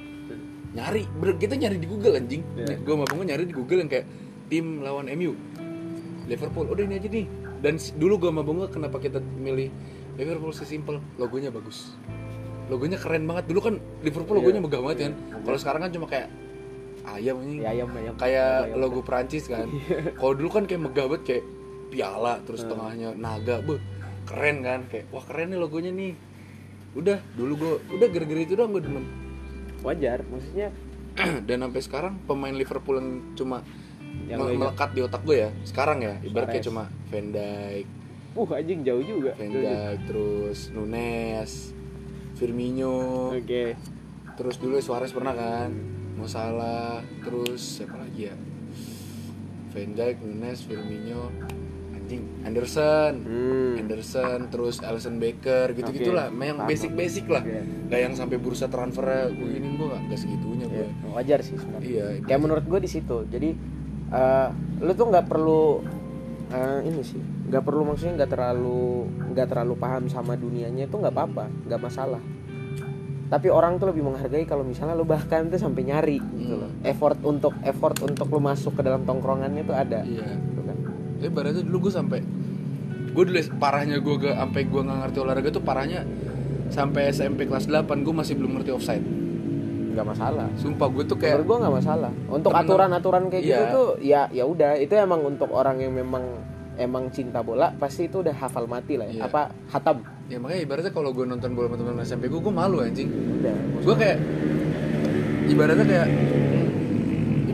A: Nyari ber- kita nyari di Google anjing.
B: Iya.
A: gue sama abang gue nyari di Google yang kayak tim lawan MU Liverpool udah ini aja nih. Dan dulu gue sama abang gue kenapa kita milih Liverpool sesimpel? Logonya bagus. Logonya keren banget. Dulu kan Liverpool logonya megah banget kan. Kalau sekarang kan cuma kayak ayam ini
B: Ya, ayam, ayam.
A: kayak
B: Ayam.
A: logo Prancis kan. Kalau dulu kan kayak megah banget kayak piala terus
B: Hmm.
A: tengahnya naga beuh keren kan? Kayak wah keren nih logonya nih. Udah dulu gue udah gara-gara itu doang gue demen.
B: Wajar, maksudnya
A: dan sampai sekarang pemain Liverpool yang cuma
B: Yang
A: melekat di otak gue ya sekarang ya ibarat kayak
B: Suarez.
A: cuma Van Dijk.
B: Uh anjing jauh juga.
A: Van Dijk terus Nunes Firmino.
B: Oke.
A: terus dulu Suarez pernah kan? Mo Salah terus siapa lagi ya? Van Dijk Nunes Firmino anjing Anderson.
B: Hmm.
A: Anderson terus Alisson Becker gitu gitulah
B: Oke,
A: yang basic basic lah.
B: Oke.
A: nggak yang sampai bursa transfer gue ini gue nggak segitunya gue
B: Iya, wajar sih sebenarnya.
A: iya
B: kayak menurut gue di situ. Jadi eh, lu tuh nggak perlu eh, ini sih. Nggak perlu maksudnya nggak terlalu nggak terlalu paham sama dunianya itu nggak apa-apa. Nggak masalah. Tapi orang tuh lebih menghargai kalau misalnya lu bahkan tuh sampai nyari gitu loh. Effort untuk effort untuk lu masuk ke dalam tongkrongannya tuh ada. Gitu
A: ya ibaratnya dulu gue sampai gue dulu parahnya gue gak sampai gue nggak ngerti olahraga tuh parahnya sampai SMP kelas 8 gue masih belum ngerti offside.
B: Nggak masalah.
A: Sumpah gue tuh kayak
B: gue nggak masalah. Untuk aturan-aturan kayak gitu
A: Iya.
B: tuh ya ya udah. Itu emang untuk orang yang memang emang cinta bola pasti itu udah hafal mati lah ya.
A: Iya.
B: apa hatam.
A: Ya makanya ibaratnya kalau gue nonton bola sama teman SMP gue gue malu anjing.
B: Udah.
A: Gue kayak ibaratnya kayak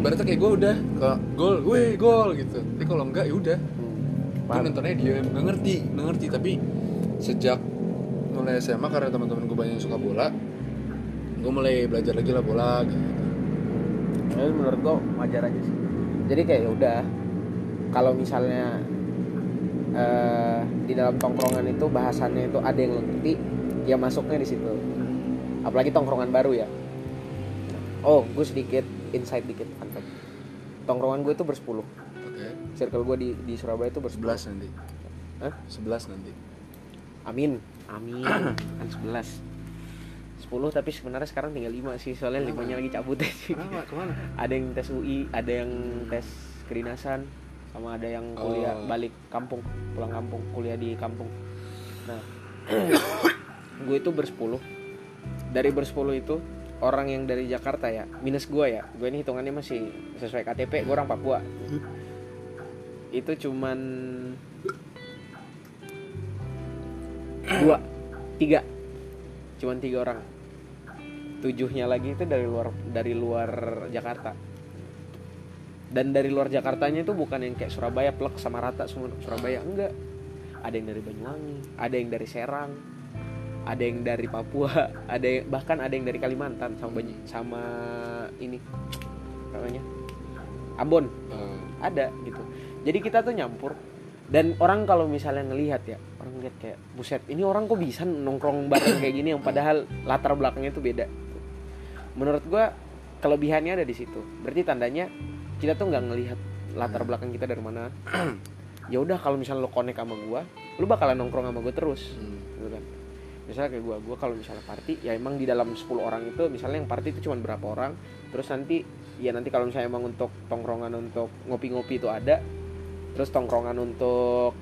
A: ibaratnya kayak gue udah ke gol gue gol gitu. Tapi kalau enggak ya udah.
B: Hmm,
A: gue nontonnya dia nggak ngerti nggak ngerti. Tapi sejak mulai SMA karena teman-teman gue banyak yang suka bola gue mulai belajar lagi lah bola gitu.
B: Ya, menurut gua wajar aja sih. Jadi kayak ya udah kalau misalnya eh, di dalam tongkrongan itu bahasannya itu ada yang lo ngerti ya masuknya di situ. Apalagi tongkrongan baru ya. Oh gue sedikit insight dikit. fun. Tongkrongan gue itu bersepuluh
A: Oke.
B: circle gue di di Surabaya itu bersepuluh
A: 11 nanti.
B: Hah?
A: 11 nanti.
B: amin amin kan sebelas sepuluh tapi sebenarnya sekarang tinggal lima sih soalnya
A: Kenapa?
B: limanya lagi cabut sih
A: Kenapa? Ke mana?
B: ada yang tes UI ada yang tes kedinasan sama ada yang kuliah
A: Oh.
B: balik kampung pulang kampung kuliah di kampung nah gue itu bersepuluh dari bersepuluh itu orang yang dari Jakarta ya minus gue ya. Gue ini hitungannya masih sesuai KTP gue orang Papua. Itu cuman dua tiga. Cuman tiga orang. Tujuhnya lagi itu dari luar dari luar Jakarta. Dan dari luar Jakartanya itu bukan yang kayak Surabaya plek sama rata semua Surabaya enggak. Ada yang dari Banyuwangi ada yang dari Serang ada yang dari Papua ada yang, bahkan ada yang dari Kalimantan sama Banyu- sama ini namanya? Ambon.
A: Eh,
B: ada gitu. Jadi kita tuh nyampur dan orang kalau misalnya ngelihat ya orang lihat kayak buset ini orang kok bisa nongkrong bareng kayak gini yang padahal latar belakangnya itu beda. Menurut gua kelebihannya ada di situ. Berarti tandanya kita tuh nggak ngelihat latar belakang kita dari mana. Ya udah kalau misalnya lo connect sama gua lu bakalan nongkrong sama gua terus
A: hmm.
B: gitu kan misalnya kayak gua gua kalau misalnya party ya emang di dalam 10 orang itu misalnya yang party itu cuma berapa orang terus nanti ya nanti kalau misalnya emang untuk tongkrongan untuk ngopi-ngopi itu ada terus tongkrongan untuk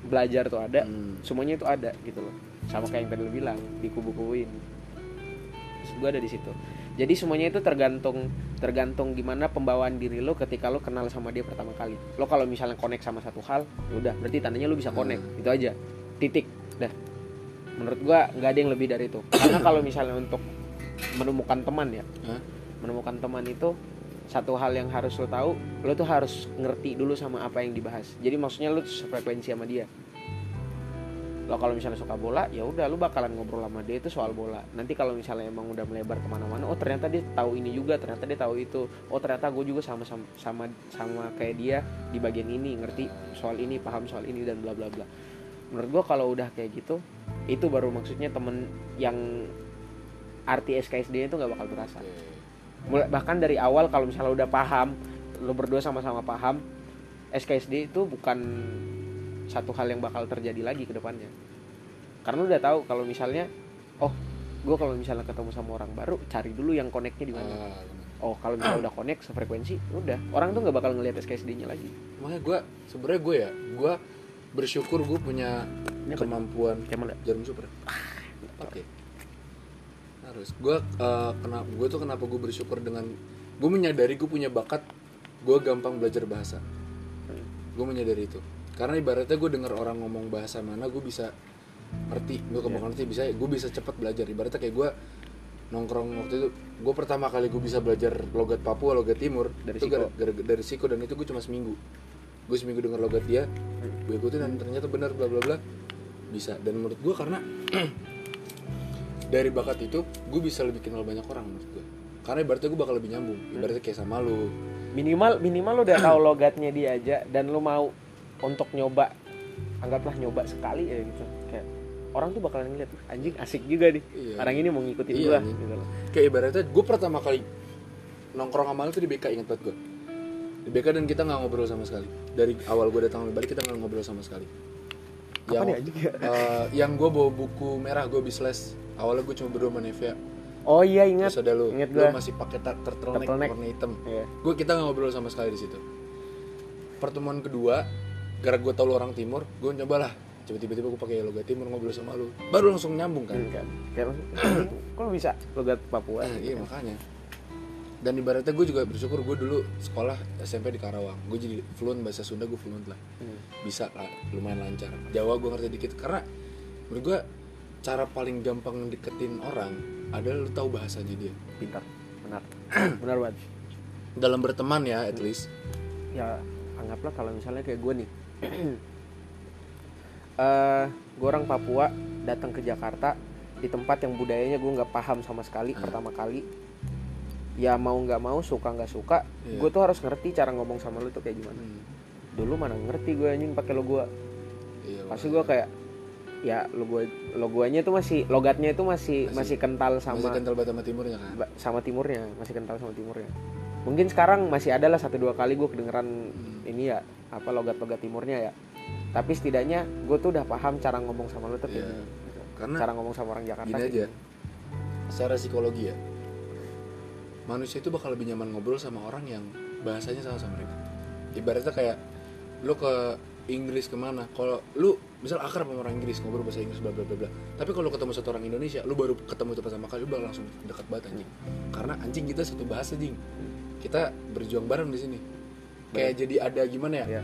B: belajar tuh ada
A: Hmm.
B: semuanya itu ada gitu loh. Sama kayak yang tadi lo bilang di kubu-kubu ini Terus gue ada di situ. Jadi semuanya itu tergantung tergantung gimana pembawaan diri lo ketika lo kenal sama dia pertama kali. Lo kalau misalnya connect sama satu hal udah berarti tandanya lo bisa connect. Itu aja. Titik. Dah menurut gua nggak ada yang lebih dari itu. Karena kalau misalnya untuk menemukan teman ya
A: Hah?
B: menemukan teman itu satu hal yang harus lo tahu lo tuh harus ngerti dulu sama apa yang dibahas. Jadi maksudnya lo tuh sefrekuensi sama dia. Lo kalau misalnya suka bola ya udah lo bakalan ngobrol sama dia itu soal bola. Nanti kalau misalnya emang udah melebar ke mana-mana oh ternyata dia tahu ini juga ternyata dia tahu itu. Oh ternyata gue juga sama sama sama sama kayak dia di bagian ini ngerti soal ini paham soal ini dan bla bla bla. Menurut gue kalau udah kayak gitu itu baru maksudnya temen yang arti SKSD itu nggak bakal terasa Mulai, bahkan dari awal kalau misalnya udah paham lo berdua sama-sama paham SKSD itu bukan satu hal yang bakal terjadi lagi ke depannya. Karena lo udah tahu kalau misalnya oh gue kalau misalnya ketemu sama orang baru cari dulu yang connectnya di mana.
A: Ah,
B: oh kalau misalnya udah connect sefrekuensi udah. Orang tuh nggak bakal ngelihat SKSD-nya lagi.
A: Makanya gue sebenarnya gue ya gue bersyukur gue punya
B: Ini
A: kemampuan
B: Kemal ya?
A: jarum super. Oke. Harus. Gue kenapa gue tuh kenapa gue bersyukur dengan gue menyadari gue punya bakat gue gampang belajar bahasa. Gue menyadari itu. Karena ibaratnya gue dengar orang ngomong bahasa mana gue bisa ngerti. Gue ke mana ngerti bisa gue bisa cepet belajar. Ibaratnya kayak gue nongkrong waktu itu gue pertama kali gue bisa belajar logat Papua logat Timur
B: Dari
A: itu
B: Siko.
A: gara- gara- dari Siko dan itu gue cuma seminggu gue seminggu denger logat dia gue ikutin dan ternyata benar bla bla bla. Bisa. Dan menurut gue karena dari bakat itu gue bisa lebih kenal banyak orang menurut gue karena ibaratnya gue bakal lebih nyambung. Ibaratnya kayak sama lu.
B: Minimal minimal lo udah tahu logatnya dia aja dan lo mau untuk nyoba anggaplah nyoba sekali ya gitu. Kayak orang tuh bakalan ngeliat anjing asik juga nih.
A: Iya.
B: orang ini mau ngikutin
A: Iya,
B: gua
A: anjing.
B: gitu loh.
A: Kayak ibaratnya gue pertama kali nongkrong sama lu tuh di BK inget banget gue di BK dan kita nggak ngobrol sama sekali. Dari awal gue datang balik kita nggak ngobrol sama sekali. Yang
B: ya, ya?
A: eh, yang gue bawa buku merah gue bisles awalnya gue cuma berdua sama Nevia.
B: Oh iya ingat.
A: Terus ada lu.
B: Ingat
A: lu masih pakai turtleneck warna hitam.
B: Iya.
A: gue kita nggak ngobrol sama sekali di situ. Pertemuan kedua gara gue tau lu orang timur gue nyobalah coba tiba-tiba gue pakai logo timur ngobrol sama lu. Baru langsung nyambung kan?
B: Hmm, kan? Kok lo bisa? Logat Papua.
A: Eh, iya makanya dan ibaratnya gue juga bersyukur gue dulu sekolah SMP di Karawang. Gue jadi fluent bahasa Sunda gue fluent lah.
B: Hmm.
A: bisa lah lumayan lancar. Jawa gue ngerti dikit karena menurut gue cara paling gampang deketin orang adalah lu tahu bahasanya dia.
B: Pintar. Benar. Benar banget.
A: Dalam berteman ya at least.
B: Ya anggaplah kalau misalnya kayak gue nih. Eh gue orang Papua datang ke Jakarta di tempat yang budayanya gue nggak paham sama sekali
A: Hmm.
B: pertama kali ya mau nggak mau suka nggak suka
A: Iya.
B: gue tuh harus ngerti cara ngomong sama lu tuh kayak gimana
A: Hmm,
B: dulu mana ngerti gue anjing pakai lo gue
A: iya
B: pasti gue kayak ya logo logonya itu masih logatnya itu masih masih,
A: Masih-
B: kental sama
A: masih kental sama timurnya kan
B: sama timurnya masih kental sama timurnya mungkin sekarang masih ada lah satu dua kali gue kedengeran
A: Hmm.
B: ini ya apa logat-logat timurnya ya tapi setidaknya gue tuh udah paham cara ngomong sama lu tuh kayak
A: Iya. karena
B: cara ngomong sama orang Jakarta
A: gini aja
B: gini.
A: secara psikologi ya manusia itu bakal lebih nyaman ngobrol sama orang yang bahasanya sama sama mereka. Ibaratnya kayak lu ke Inggris ke mana? Kalau lu misal akrab sama orang Inggris ngobrol bahasa Inggris bla bla bla bla. Tapi kalau ketemu satu orang Indonesia lu baru ketemu itu pertama kali lu bakal langsung dekat banget anjing. Karena anjing kita satu bahasa jing. Kita berjuang bareng di sini. Kayak jadi ada gimana ya?
B: Iya.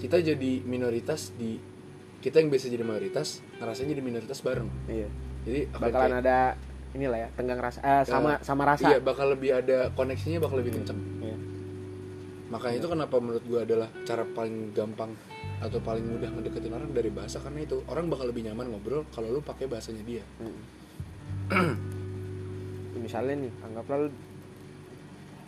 A: kita jadi minoritas di kita yang biasa jadi mayoritas ngerasain jadi minoritas bareng.
B: Iya.
A: Jadi
B: bakalan
A: kayak-
B: ada inilah ya tenggang rasa eh, sama
A: Ya,
B: sama rasa
A: Iya, bakal lebih ada koneksinya bakal lebih kenceng.
B: Iya.
A: Makanya itu kenapa menurut gua adalah cara paling gampang atau paling mudah ngedeketin orang dari bahasa karena itu orang bakal lebih nyaman ngobrol kalau lu pakai bahasanya dia.
B: misalnya nih anggaplah lu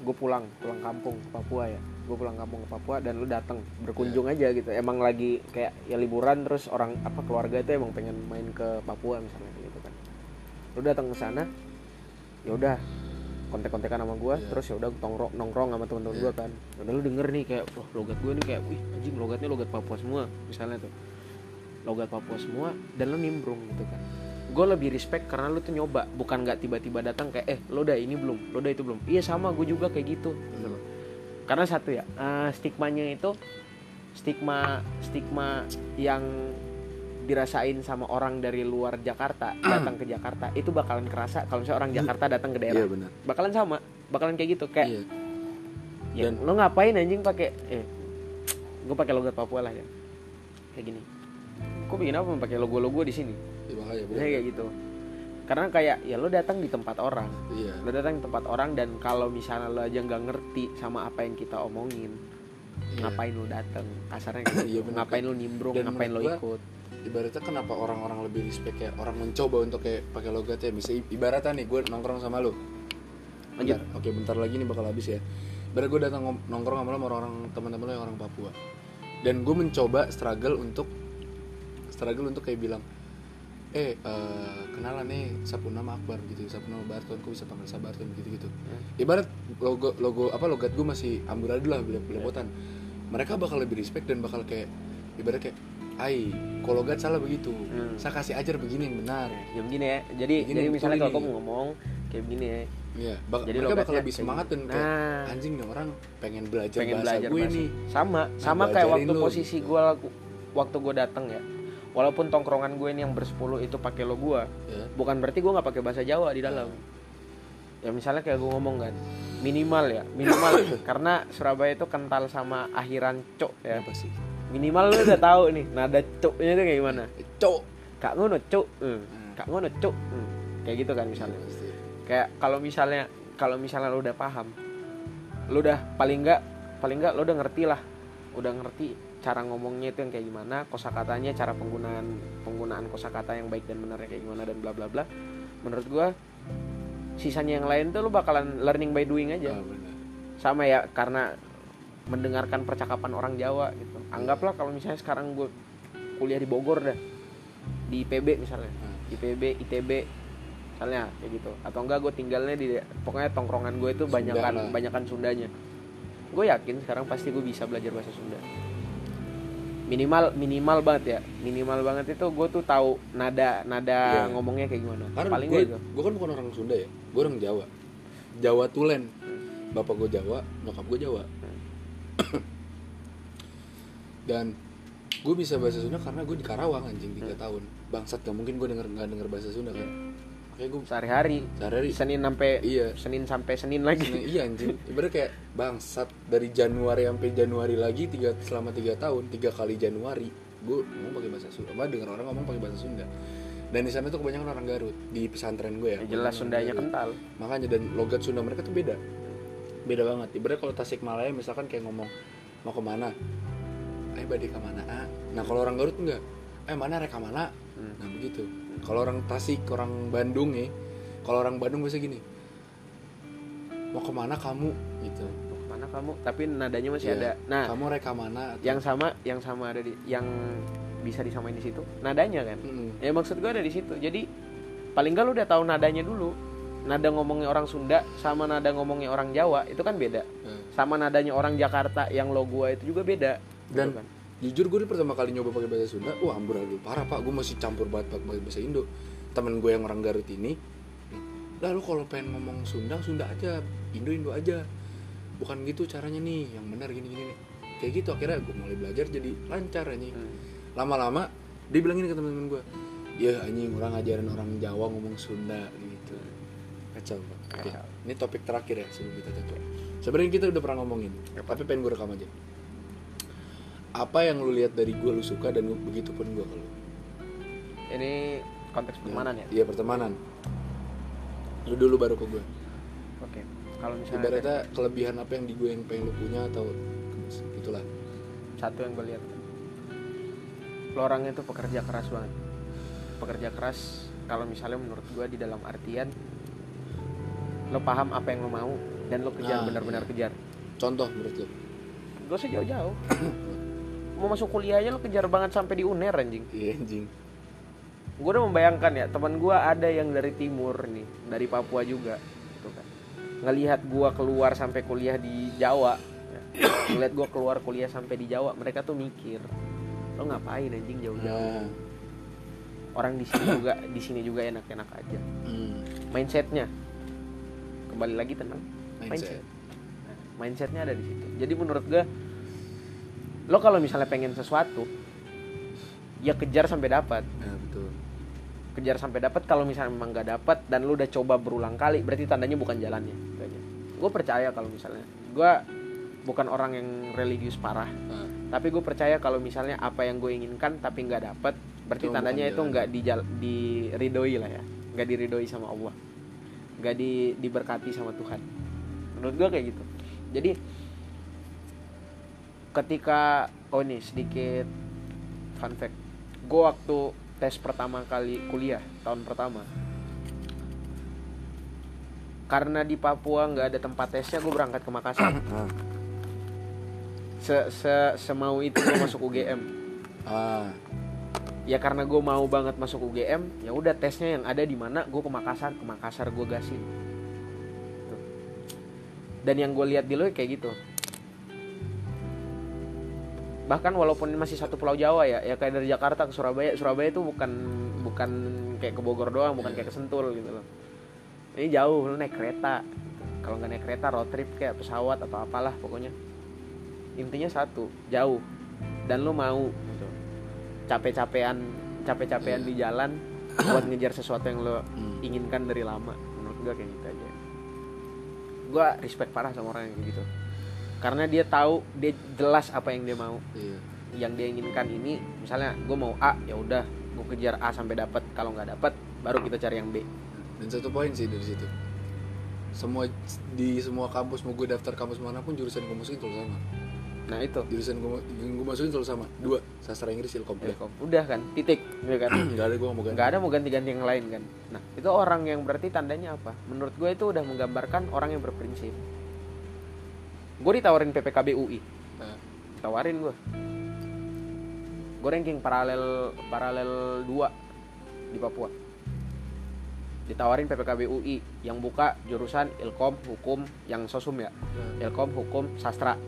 B: gue pulang pulang kampung ke Papua ya gue pulang kampung ke Papua dan lu datang berkunjung
A: Iya.
B: aja gitu emang lagi kayak ya liburan terus orang apa keluarga itu emang pengen main ke Papua misalnya lu datang ke sana ya udah kontek-kontekan sama gue
A: Iya.
B: terus ya udah nongkrong nongkrong sama temen-temen gue kan. Ya udah lu denger nih kayak wah logat gue nih kayak wih anjing logatnya logat Papua semua misalnya tuh. Logat Papua semua dan lu nimbrung gitu kan. Gue lebih respect karena lu tuh nyoba bukan nggak tiba-tiba datang kayak eh lo udah ini belum lo udah itu belum. Iya sama gue juga kayak gitu gitu loh. karena satu ya eh, stigmanya itu stigma stigma yang dirasain sama orang dari luar Jakarta datang ke Jakarta itu bakalan kerasa kalau misalnya orang Jakarta datang ke daerah
A: Iya benar.
B: bakalan sama bakalan kayak gitu kayak
A: Iya.
B: ya
A: Dan-
B: lo ngapain anjing pakai eh gue pakai logo Papua lah ya kayak gini kok bikin apa pakai logo-logo di sini
A: Iya makanya.
B: Misalnya kayak gitu karena kayak ya lo datang di tempat orang
A: Iya.
B: lo datang di tempat orang dan kalau misalnya lo aja nggak ngerti sama apa yang kita omongin
A: Iya.
B: ngapain lo datang kasarnya
A: Iya,
B: gitu.
A: bener,
B: ngapain
A: kan.
B: lo nimbrung
A: Dan
B: ngapain lo ikut
A: Ibaratnya kenapa orang-orang lebih respect kayak orang mencoba untuk kayak pakai logatnya bisa ibaratnya nih gue nongkrong sama lu.
B: Lanjut.
A: Bentar, Oke bentar lagi nih bakal habis ya. Ibarat gue datang nongkrong sama lu sama orang teman-teman lu yang orang Papua. Dan gue mencoba struggle untuk struggle untuk kayak bilang eh eh, kenalan nih sapu nama Akbar gitu sapu nama Barton kok bisa panggil saya Barton gitu gitu ibarat logo logo apa logat gue masih amburadul lah belepotan mereka bakal lebih respect dan bakal kayak ibarat kayak ai kalau logat salah begitu
B: Hmm.
A: saya kasih ajar begini yang benar
B: ya begini ya jadi
A: Begini,
B: jadi misalnya kalau kamu ngomong kayak begini ya
A: Iya, bak-
B: Jadi
A: mereka bakal lebih semangat dan kayak
B: Nah.
A: anjing nih orang pengen belajar
B: pengen
A: bahasa
B: belajar
A: gue
B: bahasa.
A: nih.
B: sama sama
A: gua
B: kayak waktu
A: lu,
B: posisi
A: gitu.
B: gue waktu gue datang ya walaupun tongkrongan gue ini yang bersepuluh itu pakai lo gue
A: Ya.
B: bukan berarti gue nggak pakai bahasa Jawa di dalam ya misalnya kayak gue ngomong kan minimal ya minimal karena Surabaya itu kental sama akhiran cok ya
A: Apa sih?
B: Minimal lu udah tahu nih nada coknya itu kayak gimana
A: Cok.
B: kak ngono cok hmm.
A: Hmm.
B: kak ngono cok Hmm. kayak gitu kan misalnya
A: Iya,
B: kayak kalau misalnya kalau misalnya lu udah paham lu udah paling enggak paling enggak lu udah ngerti lah udah ngerti cara ngomongnya itu yang kayak gimana kosakatanya cara penggunaan penggunaan kosakata yang baik dan benarnya kayak gimana dan bla bla bla menurut gua sisanya yang lain tuh lu bakalan learning by doing aja
A: benar.
B: sama ya karena mendengarkan percakapan orang Jawa gitu anggaplah kalau misalnya sekarang gue kuliah di Bogor dah di IPB misalnya
A: Hmm.
B: IPB ITB misalnya kayak gitu atau enggak gue tinggalnya di pokoknya tongkrongan gue itu banyakan
A: lah.
B: banyakan Sundanya gue yakin sekarang pasti gue bisa belajar bahasa Sunda minimal minimal banget ya minimal banget itu gue tuh tahu nada nada
A: Iya.
B: ngomongnya kayak gimana
A: Karena
B: paling
A: gue, gue kan bukan orang Sunda ya, gue orang Jawa. Jawa Tulen. Bapak gue Jawa, nyokap gue Jawa. Dan gue bisa bahasa Sunda karena gue di Karawang anjing 3 tahun. Bangsat gak mungkin gue denger nggak denger bahasa Sunda kan. Makanya gue
B: sehari-hari
A: sehari-hari
B: Senin sampai
A: Iya.
B: Senin sampai Senin lagi
A: Nah, iya anjing. Ibarat kayak bangsat dari Januari sampai Januari lagi tiga selama tiga tahun tiga kali Januari gue ngomong pakai bahasa Sunda. Apa dengar orang ngomong pakai bahasa Sunda. Dan di sana tuh kebanyakan orang Garut di pesantren gue ya.
B: Ya, jelas Sundanya
A: Garut.
B: kental
A: Makanya dan logat Sunda mereka tuh beda. Beda banget. Ibarat kalau Tasikmalaya misalkan kayak ngomong mau ke mana? Eh badai ke mana? Ah. Nah kalau orang Garut enggak. Eh mana reka mana?
B: Hmm.
A: Nah begitu. Kalau orang Tasik, orang Bandung ya. Kalau orang Bandung biasa gini. Mau ke mana kamu? Gitu.
B: Mau ke mana kamu tapi nadanya masih
A: Iya.
B: ada nah
A: Kamu reka mana? Atau-
B: yang sama yang sama ada di yang bisa disamain di situ nadanya kan
A: Mm-mm.
B: ya maksud gue ada di situ jadi paling nggak lu udah tahu nadanya dulu nada ngomongnya orang Sunda sama nada ngomongnya orang Jawa itu kan beda.
A: Nah,
B: sama nadanya orang Jakarta yang lo gua itu juga beda
A: Dan-
B: Gitu kan.
A: jujur gue pertama kali nyoba pakai bahasa Sunda wah amburadul parah pak. Gue masih campur banget pakai bahasa Indo. Temen gue yang orang Garut ini lalu kalau pengen ngomong Sunda Sunda aja Indo Indo aja. Bukan gitu caranya nih yang benar gini gini nih. Kayak gitu akhirnya gue mulai belajar jadi lancar anjing.
B: Hmm.
A: lama-lama dia bilang gini ke temen-temen gue ya anjing orang ngajarin orang Jawa ngomong Sunda. gitu kacau pak. Oke,
B: Kacau.
A: ini topik terakhir ya sebelum kita tutup sebenarnya kita udah pernah ngomongin tapi pengen gue rekam aja. Apa yang lu lihat dari gue lu suka dan begitu pun gue kalau
B: ini konteks pertemanan ya?
A: Iya pertemanan. Lu dulu baru ke gue
B: oke kalau misalnya
A: ibaratnya kelebihan apa yang di gue yang pengen lu punya atau itulah.
B: Satu yang gue lihat. Lo orangnya tuh pekerja keras banget. Pekerja keras kalau misalnya menurut gue di dalam artian lo paham apa yang lo mau dan lo kejar
A: Ah,
B: benar-benar kejar.
A: Contoh menurut lu
B: gak usah jauh-jauh. Mau masuk kuliah aja lo kejar banget sampai di uner anjing.
A: Iya anjing.
B: Gue udah membayangkan ya teman gue ada yang dari timur nih dari Papua juga gitu kan. Ngelihat gue keluar sampai kuliah di Jawa ya. ngelihat gue keluar kuliah sampai di Jawa mereka tuh mikir lo ngapain anjing jauh-jauh?
A: Nah,
B: orang di sini juga di sini juga enak-enak aja.
A: Hmm,
B: mindsetnya kembali lagi tenang
A: mindset.
B: Nah, mindsetnya ada di situ. Jadi menurut gue lo kalau misalnya pengen sesuatu ya kejar sampai dapat.
A: Nah betul.
B: Kejar sampai dapat kalau misalnya memang nggak dapat dan lu udah coba berulang kali berarti tandanya bukan jalannya gue percaya kalau misalnya gue bukan orang yang religius parah
A: nah,
B: tapi gue percaya kalau misalnya apa yang gue inginkan tapi nggak dapat berarti
A: Itu
B: tandanya itu nggak dijal diridoi lah ya. Nggak diridoi sama Allah nggak di diberkati sama Tuhan. Menurut gue kayak gitu. Jadi ketika oh ini sedikit fun fact. Gue waktu tes pertama kali kuliah tahun pertama karena di Papua nggak ada tempat tesnya gue berangkat ke Makassar. Se, se semau itu gue masuk UGM
A: ah
B: ya karena gue mau banget masuk UGM ya udah tesnya yang ada di mana gue ke Makassar ke Makassar gue gasin. Dan yang gue lihat di lo kayak gitu. Bahkan walaupun masih satu pulau Jawa ya ya kayak dari Jakarta ke Surabaya Surabaya itu bukan bukan kayak ke Bogor doang bukan kayak ke Sentul gitu loh. Ini jauh lu naik kereta. Gitu. kalau nggak naik kereta road trip kayak pesawat atau apalah pokoknya. Intinya satu jauh. Dan lu mau gitu capek-capean capek-capean
A: Iya.
B: di jalan buat ngejar sesuatu yang lo
A: Hmm.
B: inginkan dari lama. Menurut gua kayak gitu aja. Gua respect parah sama orang yang kayak gitu. Karena dia tahu dia jelas apa yang dia mau.
A: Iya.
B: Yang dia inginkan ini misalnya gue mau A ya udah gue kejar A sampai dapat kalau nggak dapat baru kita cari yang B.
A: Dan satu poin sih dari situ. Semua di semua kampus mau gue daftar kampus mana pun jurusan gue masukin sama
B: nah itu.
A: Jurusan gue yang gue masukin selalu sama. Dua sastra Inggris ilkom
B: kok. udah kan? Titik ya kan?
A: Nggak ada gue mau ganti.
B: Nggak ada mau ganti-ganti yang lain kan? Nah itu orang yang berarti tandanya apa? Menurut gue itu udah menggambarkan orang yang berprinsip. Gue ditawarin PPKB UI
A: Nah,
B: tawarin gue gue ranking paralel paralel 2 di Papua. Ditawarin PPKB UI yang buka jurusan ilkom hukum yang sosum ya.
A: Nah.
B: ilkom hukum sastra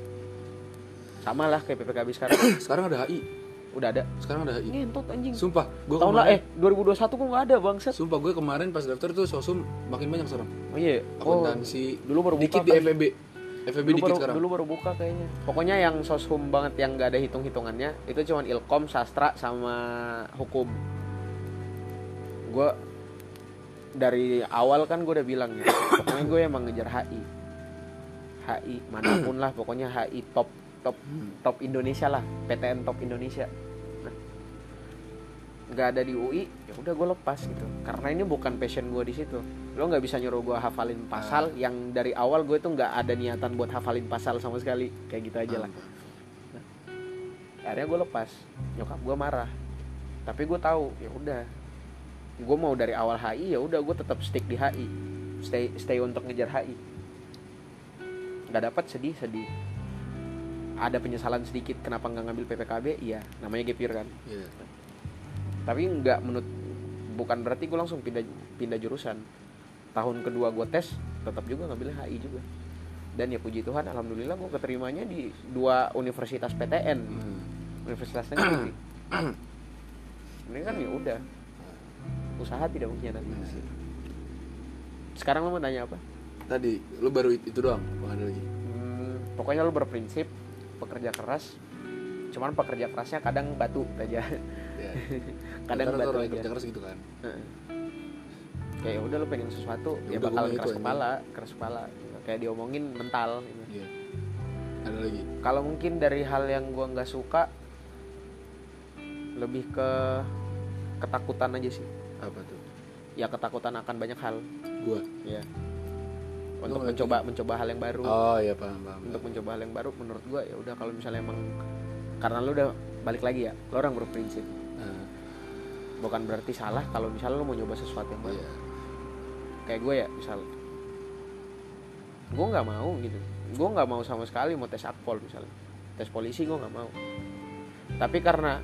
B: sama lah kayak PPKB sekarang.
A: Sekarang ada HI
B: udah ada.
A: Sekarang ada HI
B: ngentot anjing.
A: Sumpah gue
B: tahun lah
A: kemarin
B: eh 2021 kok nggak ada bangset
A: sumpah gue kemarin pas daftar tuh sosum makin banyak sekarang.
B: Oh iya. Oh
A: akuntansi
B: dulu baru buka
A: dikit di
B: kan?
A: FEB FEB
B: dulu
A: dikit
B: baru,
A: sekarang.
B: dulu baru buka kayaknya. Pokoknya yang soshum banget yang gak ada hitung hitungannya itu cuman ilkom sastra sama hukum. Gue dari awal kan gue udah bilang ya pokoknya gue emang ngejar HI HI mana pun lah pokoknya HI top top top Indonesia lah. PTN top Indonesia. Nah nggak ada di UI ya udah gue lepas gitu. Karena ini bukan passion gue di situ. Lo nggak bisa nyuruh gue hafalin pasal yang dari awal gue tuh nggak ada niatan buat hafalin pasal sama sekali. Kayak gitu aja lah. Akhirnya gue lepas. Nyokap gue marah. Tapi gue tahu ya udah. Gue mau dari awal HI ya udah gue tetap stick di HI stay stay untuk ngejar HI nggak dapat sedih sedih ada penyesalan sedikit kenapa nggak ngambil PPKB iya namanya year kan.
A: Iya.
B: tapi nggak menurut bukan berarti gue langsung pindah pindah jurusan. Tahun kedua gue tes tetap juga ngambilnya HI juga. Dan ya puji Tuhan alhamdulillah gue keterimanya di dua universitas PTN
A: Hmm.
B: universitas negeri. Ini kan ya udah. Usaha tidak mungkin nanti sekarang lo mau tanya apa?
A: Tadi lu baru it- itu doang, lagi.
B: Hmm, pokoknya lo berprinsip bekerja keras cuman pekerja kerasnya kadang batu aja
A: Iya.
B: kadang
A: Karena
B: batu aja
A: kerja keras gitu kan.
B: Heeh. kayak udah lo pengen sesuatu
A: Ya
B: ya bakal keras kepala keras kepala kayak diomongin mental gitu.
A: Iya. Ada lagi.
B: kalau mungkin dari hal yang gua nggak suka lebih ke ketakutan aja sih
A: Apa tuh?
B: ya ketakutan akan banyak hal
A: Gua.
B: ya
A: Lo
B: untuk mencoba mencoba. hal yang baru.
A: Oh iya paham paham.
B: untuk mencoba hal yang baru menurut gua ya udah kalau misalnya emang karena lu udah balik lagi ya lo orang berprinsip.
A: Nah,
B: bukan berarti salah kalau misalnya lo mau nyoba sesuatu yang baru.
A: Iya.
B: kayak gue ya misal gue nggak mau gitu. Gue nggak mau sama sekali mau tes akpol misalnya. Tes polisi gue nggak mau. Tapi karena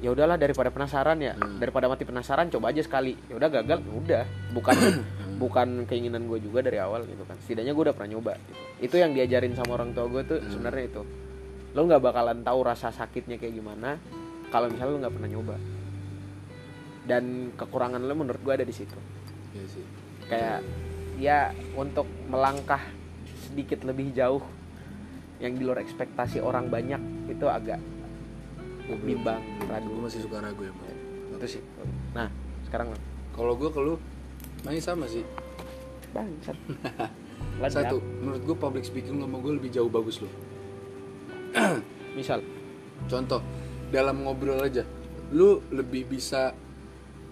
B: ya udahlah daripada penasaran ya
A: Hmm.
B: daripada mati penasaran coba aja sekali. Ya udah gagal ya udah. Bukan bukan keinginan gue juga dari awal gitu kan setidaknya gue udah pernah nyoba gitu. itu yang diajarin sama orang tua gue tuh
A: Hmm.
B: sebenarnya itu lo nggak bakalan tahu rasa sakitnya kayak gimana kalau misalnya lo nggak pernah nyoba dan kekurangan lo menurut gue ada di situ
A: Iya sih.
B: kayak ya untuk melangkah sedikit lebih jauh yang di luar ekspektasi orang banyak itu agak
A: belum-
B: bimbang
A: Gue
B: ragu
A: masih suka ragu ya, Bang.
B: itu sih nah sekarang
A: Kalau gue ke lu Masih sama sih.
B: Bangsat.
A: Satu, menurut gue public speaking sama gue lebih jauh bagus loh.
B: Misal?
A: Contoh, dalam ngobrol aja Lu lebih bisa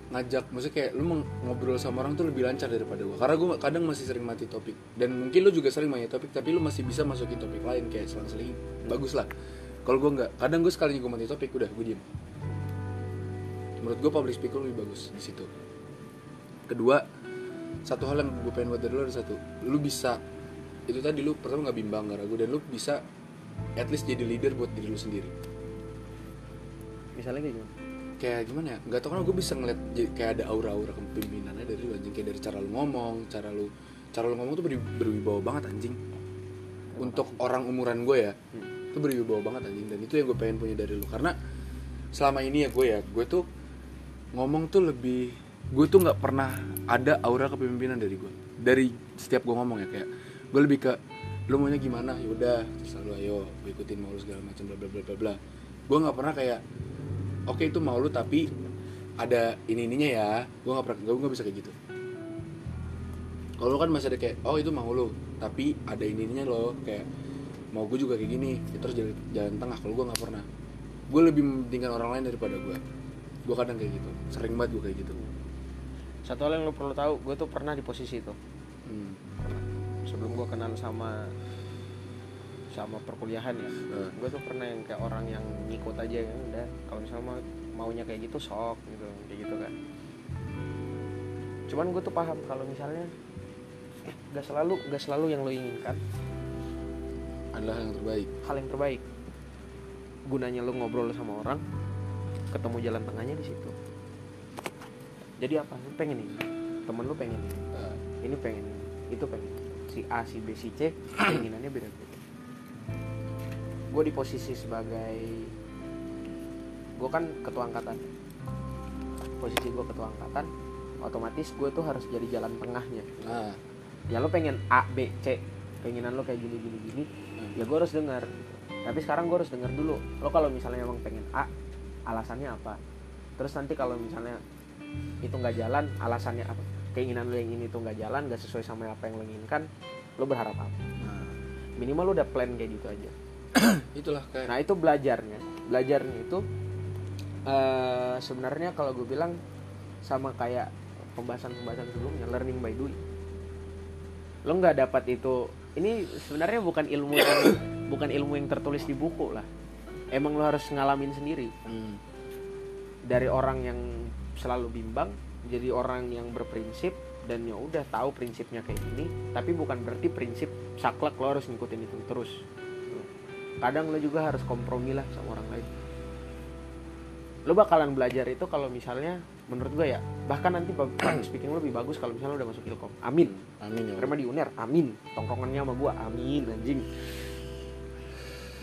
A: ngajak Maksudnya kayak lu mau ngobrol sama orang tuh lebih lancar daripada gue Karena gue kadang masih sering mati topik. Dan mungkin lu juga sering mati topik Tapi lu masih bisa masukin topik lain Kayak selang-seling. Bagus lah. Kalau gue nggak Kadang gue sekalinya gue mati topik Udah, gue diem. Menurut gue public speaking lebih bagus di situ. Kedua Satu hal yang gue pengen buat dari lu ada satu. Lu bisa Itu tadi lu pertama nggak bimbang nggak ragu Dan lu bisa At least jadi leader buat diri lu sendiri.
B: Misalnya kayak gimana?
A: Kayak gimana ya? Nggak tau kan gue bisa ngeliat kayak ada aura-aura kepemimpinannya dari lu anjing. Kayak dari cara lu ngomong cara lu cara lu ngomong tuh ber- berwibawa banget anjing. Untuk orang umuran gue ya
B: Hmm.
A: itu berwibawa banget anjing. Dan itu yang gue pengen punya dari lu. Karena selama ini ya gue ya gue tuh ngomong tuh lebih gue tuh nggak pernah ada aura kepemimpinan dari gue dari setiap gue ngomong ya kayak gue lebih ke lu maunya gimana? Yaudah selalu ayo gue ikutin mau lu segala macam bla bla bla bla bla. Gue nggak pernah kayak oke itu mau lu tapi ada ini ininya ya. Gue nggak pernah gue nggak bisa kayak gitu. Kalau kan masih ada kayak oh itu mau lu tapi ada ini ininya loh. Kayak mau gue juga kayak gini. Itu harus jalan, jalan tengah kalau gue nggak pernah. Gue lebih mementingkan orang lain daripada gue gue kadang kayak gitu sering banget gue kayak gitu
B: satu hal yang lo perlu tahu gue tuh pernah di posisi itu.
A: Hmm.
B: sebelum gue kenal sama sama perkuliahan ya
A: Nah.
B: gue tuh pernah yang kayak orang yang ngikut aja ya udah. Kalau misalnya mau maunya kayak gitu sok gitu kayak gitu kan. Cuman gue tuh paham kalau misalnya eh, gak selalu gak selalu yang lo inginkan.
A: Adalah yang terbaik.
B: Hal yang terbaik. Gunanya lo ngobrol sama orang ketemu jalan tengahnya di situ jadi apa? Lu pengen ini. Temen lu pengen ini. Ini pengen ini. Itu pengen. Si A si B si C keinginannya beda beda gue di posisi sebagai gue kan ketua angkatan. Posisi gue ketua angkatan otomatis gue tuh harus jadi jalan tengahnya.
A: Nah
B: ya lo pengen A B C keinginan lo kayak gini gini gini
A: Hmm.
B: ya gue harus dengar tapi sekarang gue harus dengar dulu lo kalau misalnya emang pengen A alasannya apa? Terus nanti kalau misalnya itu nggak jalan alasannya apa? Keinginan lo yang ini tuh nggak jalan nggak sesuai sama apa yang lo inginkan lo berharap apa?
A: Nah.
B: Minimal lo udah plan kayak gitu aja.
A: Itulah kayak
B: nah itu belajarnya. Belajarnya itu eh sebenarnya kalau gue bilang sama kayak pembahasan-pembahasan sebelumnya learning by doing. Lo nggak dapat itu ini sebenarnya bukan ilmu yang bukan ilmu yang tertulis di buku lah. Emang lo harus ngalamin sendiri.
A: Hmm.
B: dari orang yang selalu bimbang jadi orang yang berprinsip dan ya udah tahu prinsipnya kayak gini tapi bukan berarti prinsip saklek lo harus ngikutin itu terus. Kadang lo juga harus kompromi lah sama orang lain. Lo bakalan belajar itu kalau misalnya menurut gue ya bahkan nanti speaking lo lebih bagus kalau misalnya lo udah masuk ilkom. Amin.
A: Amin ya
B: karena di uner amin. Tongkrongannya sama gue amin anjing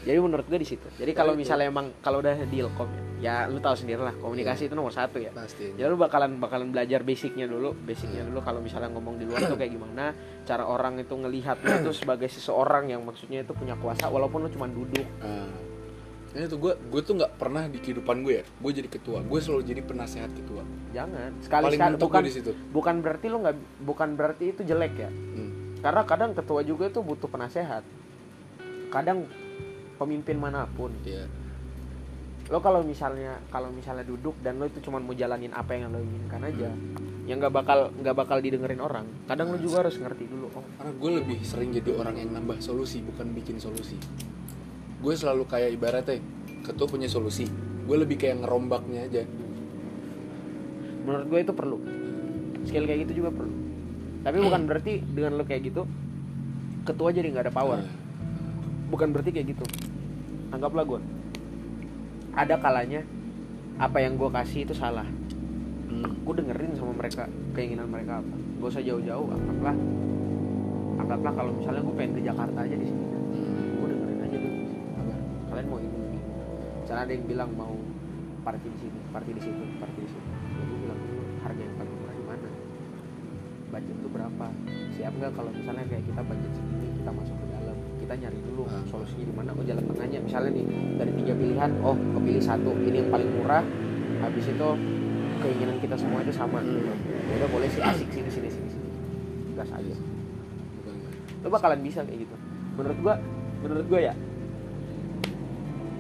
B: jadi menurut gue di situ. Jadi kalau
A: Tapi itu-
B: misalnya emang kalau udah di ilkom ya, ya lu tahu sendiri lah komunikasi itu nomor satu ya.
A: Pasti.
B: Ya lu bakalan bakalan belajar basicnya dulu basicnya dulu kalau misalnya ngomong di luar tuh kayak gimana cara orang itu ngelihat lu itu sebagai seseorang yang maksudnya itu punya kuasa walaupun lu cuma duduk.
A: Nah, ini tuh gue gue tuh nggak pernah di kehidupan gue ya. Gue jadi ketua. Gue selalu jadi penasehat ketua.
B: Jangan. Sekali
A: paling
B: sekali bukan
A: di situ.
B: bukan berarti lu nggak bukan berarti itu jelek ya.
A: Hmm.
B: karena kadang ketua juga itu butuh penasehat. Kadang pemimpin mana pun.
A: Iya.
B: lo kalau misalnya kalau misalnya duduk dan lo itu cuma mau jalanin apa yang lo inginkan aja yang nggak bakal nggak bakal didengerin orang. Kadang lo juga harus ngerti dulu oh.
A: Karena gue lebih sering jadi orang yang nambah solusi bukan bikin solusi. Gue selalu kayak ibaratnya ketua punya solusi. Gue lebih kayak ngerombaknya aja.
B: Menurut gue itu perlu. Skill kayak gitu juga perlu. Tapi bukan berarti dengan lo kayak gitu ketua jadi nggak ada power.
A: Nah,
B: bukan berarti kayak gitu. Anggaplah gue ada kalanya apa yang gue kasih itu salah.
A: Hmm.
B: gue dengerin sama mereka keinginan mereka apa. Gak usah jauh-jauh anggaplah. Anggaplah kalau misalnya gue pengen ke Jakarta aja di sini.
A: Hmm.
B: gue dengerin aja dulu kalian mau ini ini misalnya ada yang bilang mau party di sini party di situ party di situ. Ya gue bilang dulu harga yang paling murah di mana? Budget tuh berapa? Siap nggak kalau misalnya kayak kita budget segini kita nyari dulu
A: Ah.
B: solusinya di mana. Oh jalan tengahnya. Misalnya nih dari tiga pilihan oh kepilih satu. Ini yang paling murah. Habis itu keinginan kita semua itu sama.
A: Hmm.
B: ya udah boleh sih. Asik sini sini sini sini. Gas aja. Lo bakalan bisa kayak gitu. Menurut gua menurut gua ya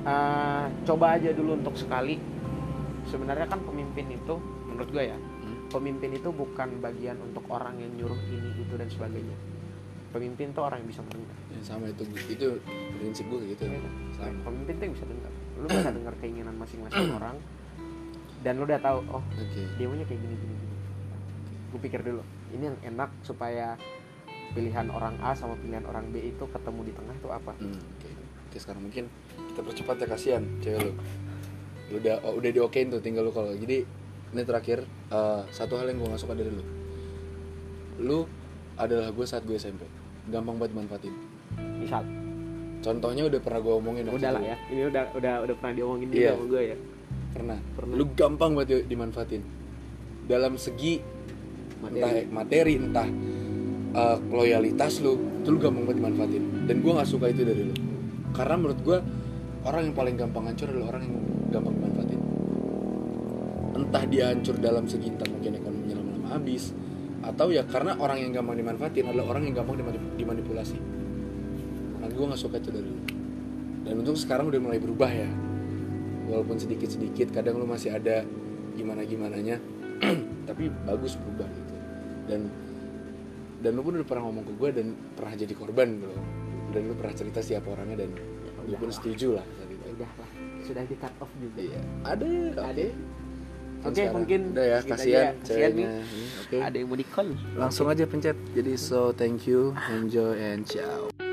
B: eh, coba aja dulu untuk sekali. Sebenarnya kan pemimpin itu menurut gua ya
A: Hmm.
B: pemimpin itu bukan bagian untuk orang yang nyuruh ini itu dan sebagainya pemimpin tuh orang yang bisa mendengar.
A: Ya, sama itu. Itu prinsip gue gitu.
B: Ya
A: sama.
B: Pemimpin tuh yang bisa dengar. Lu bisa dengar keinginan masing-masing orang dan lu udah tahu oh
A: oke.
B: dia maunya kayak gini gini gini. Gue pikir dulu ini yang enak supaya pilihan orang A sama pilihan orang B itu ketemu di tengah itu apa?
A: Hmm, oke. Oke sekarang mungkin kita percepat ya kasihan cewek lu. Lu udah oh, udah diokein tuh tinggal lu kalau jadi ini terakhir eh, satu hal yang gue gak suka dari lu. Lu adalah gue saat gue SMP gampang banget manfaatin
B: misal
A: contohnya udah pernah gue omongin
B: udah lah ya. Ini udah udah udah pernah diomongin
A: Iya.
B: sama gue ya.
A: Pernah.
B: Pernah.
A: lu gampang di- dimanfaatin. Dalam segi entah
B: materi
A: materi entah eh, loyalitas lu itu lu gampang banget dimanfaatin. Dan gue nggak suka itu dari lu. Karena menurut gue orang yang paling gampang hancur adalah orang yang gampang dimanfaatin. Entah dia hancur dalam segi entah mungkin ekonominya lama-lama habis atau ya karena orang yang gampang dimanfaatin adalah orang yang gampang dimanip- dimanipulasi. Nah gue nggak suka itu dari lu. Dan untuk sekarang udah mulai berubah ya. Walaupun sedikit-sedikit kadang lu masih ada gimana gimananya tapi bagus berubah gitu. Dan dan lu pun udah pernah ngomong ke gue dan pernah jadi korban gitu loh. dan lu pernah cerita siapa orangnya dan gue pun setuju lah.
B: Udah lah. Sudah di cut off juga.
A: Iya. Ada
B: Ada. Oke,
A: sekarang.
B: mungkin
A: udah ya
B: segitu
A: kasihan.
B: Kasihan
A: Ini, oke.
B: Ada yang mau di call
A: langsung aja pencet. Jadi so thank you enjoy and ciao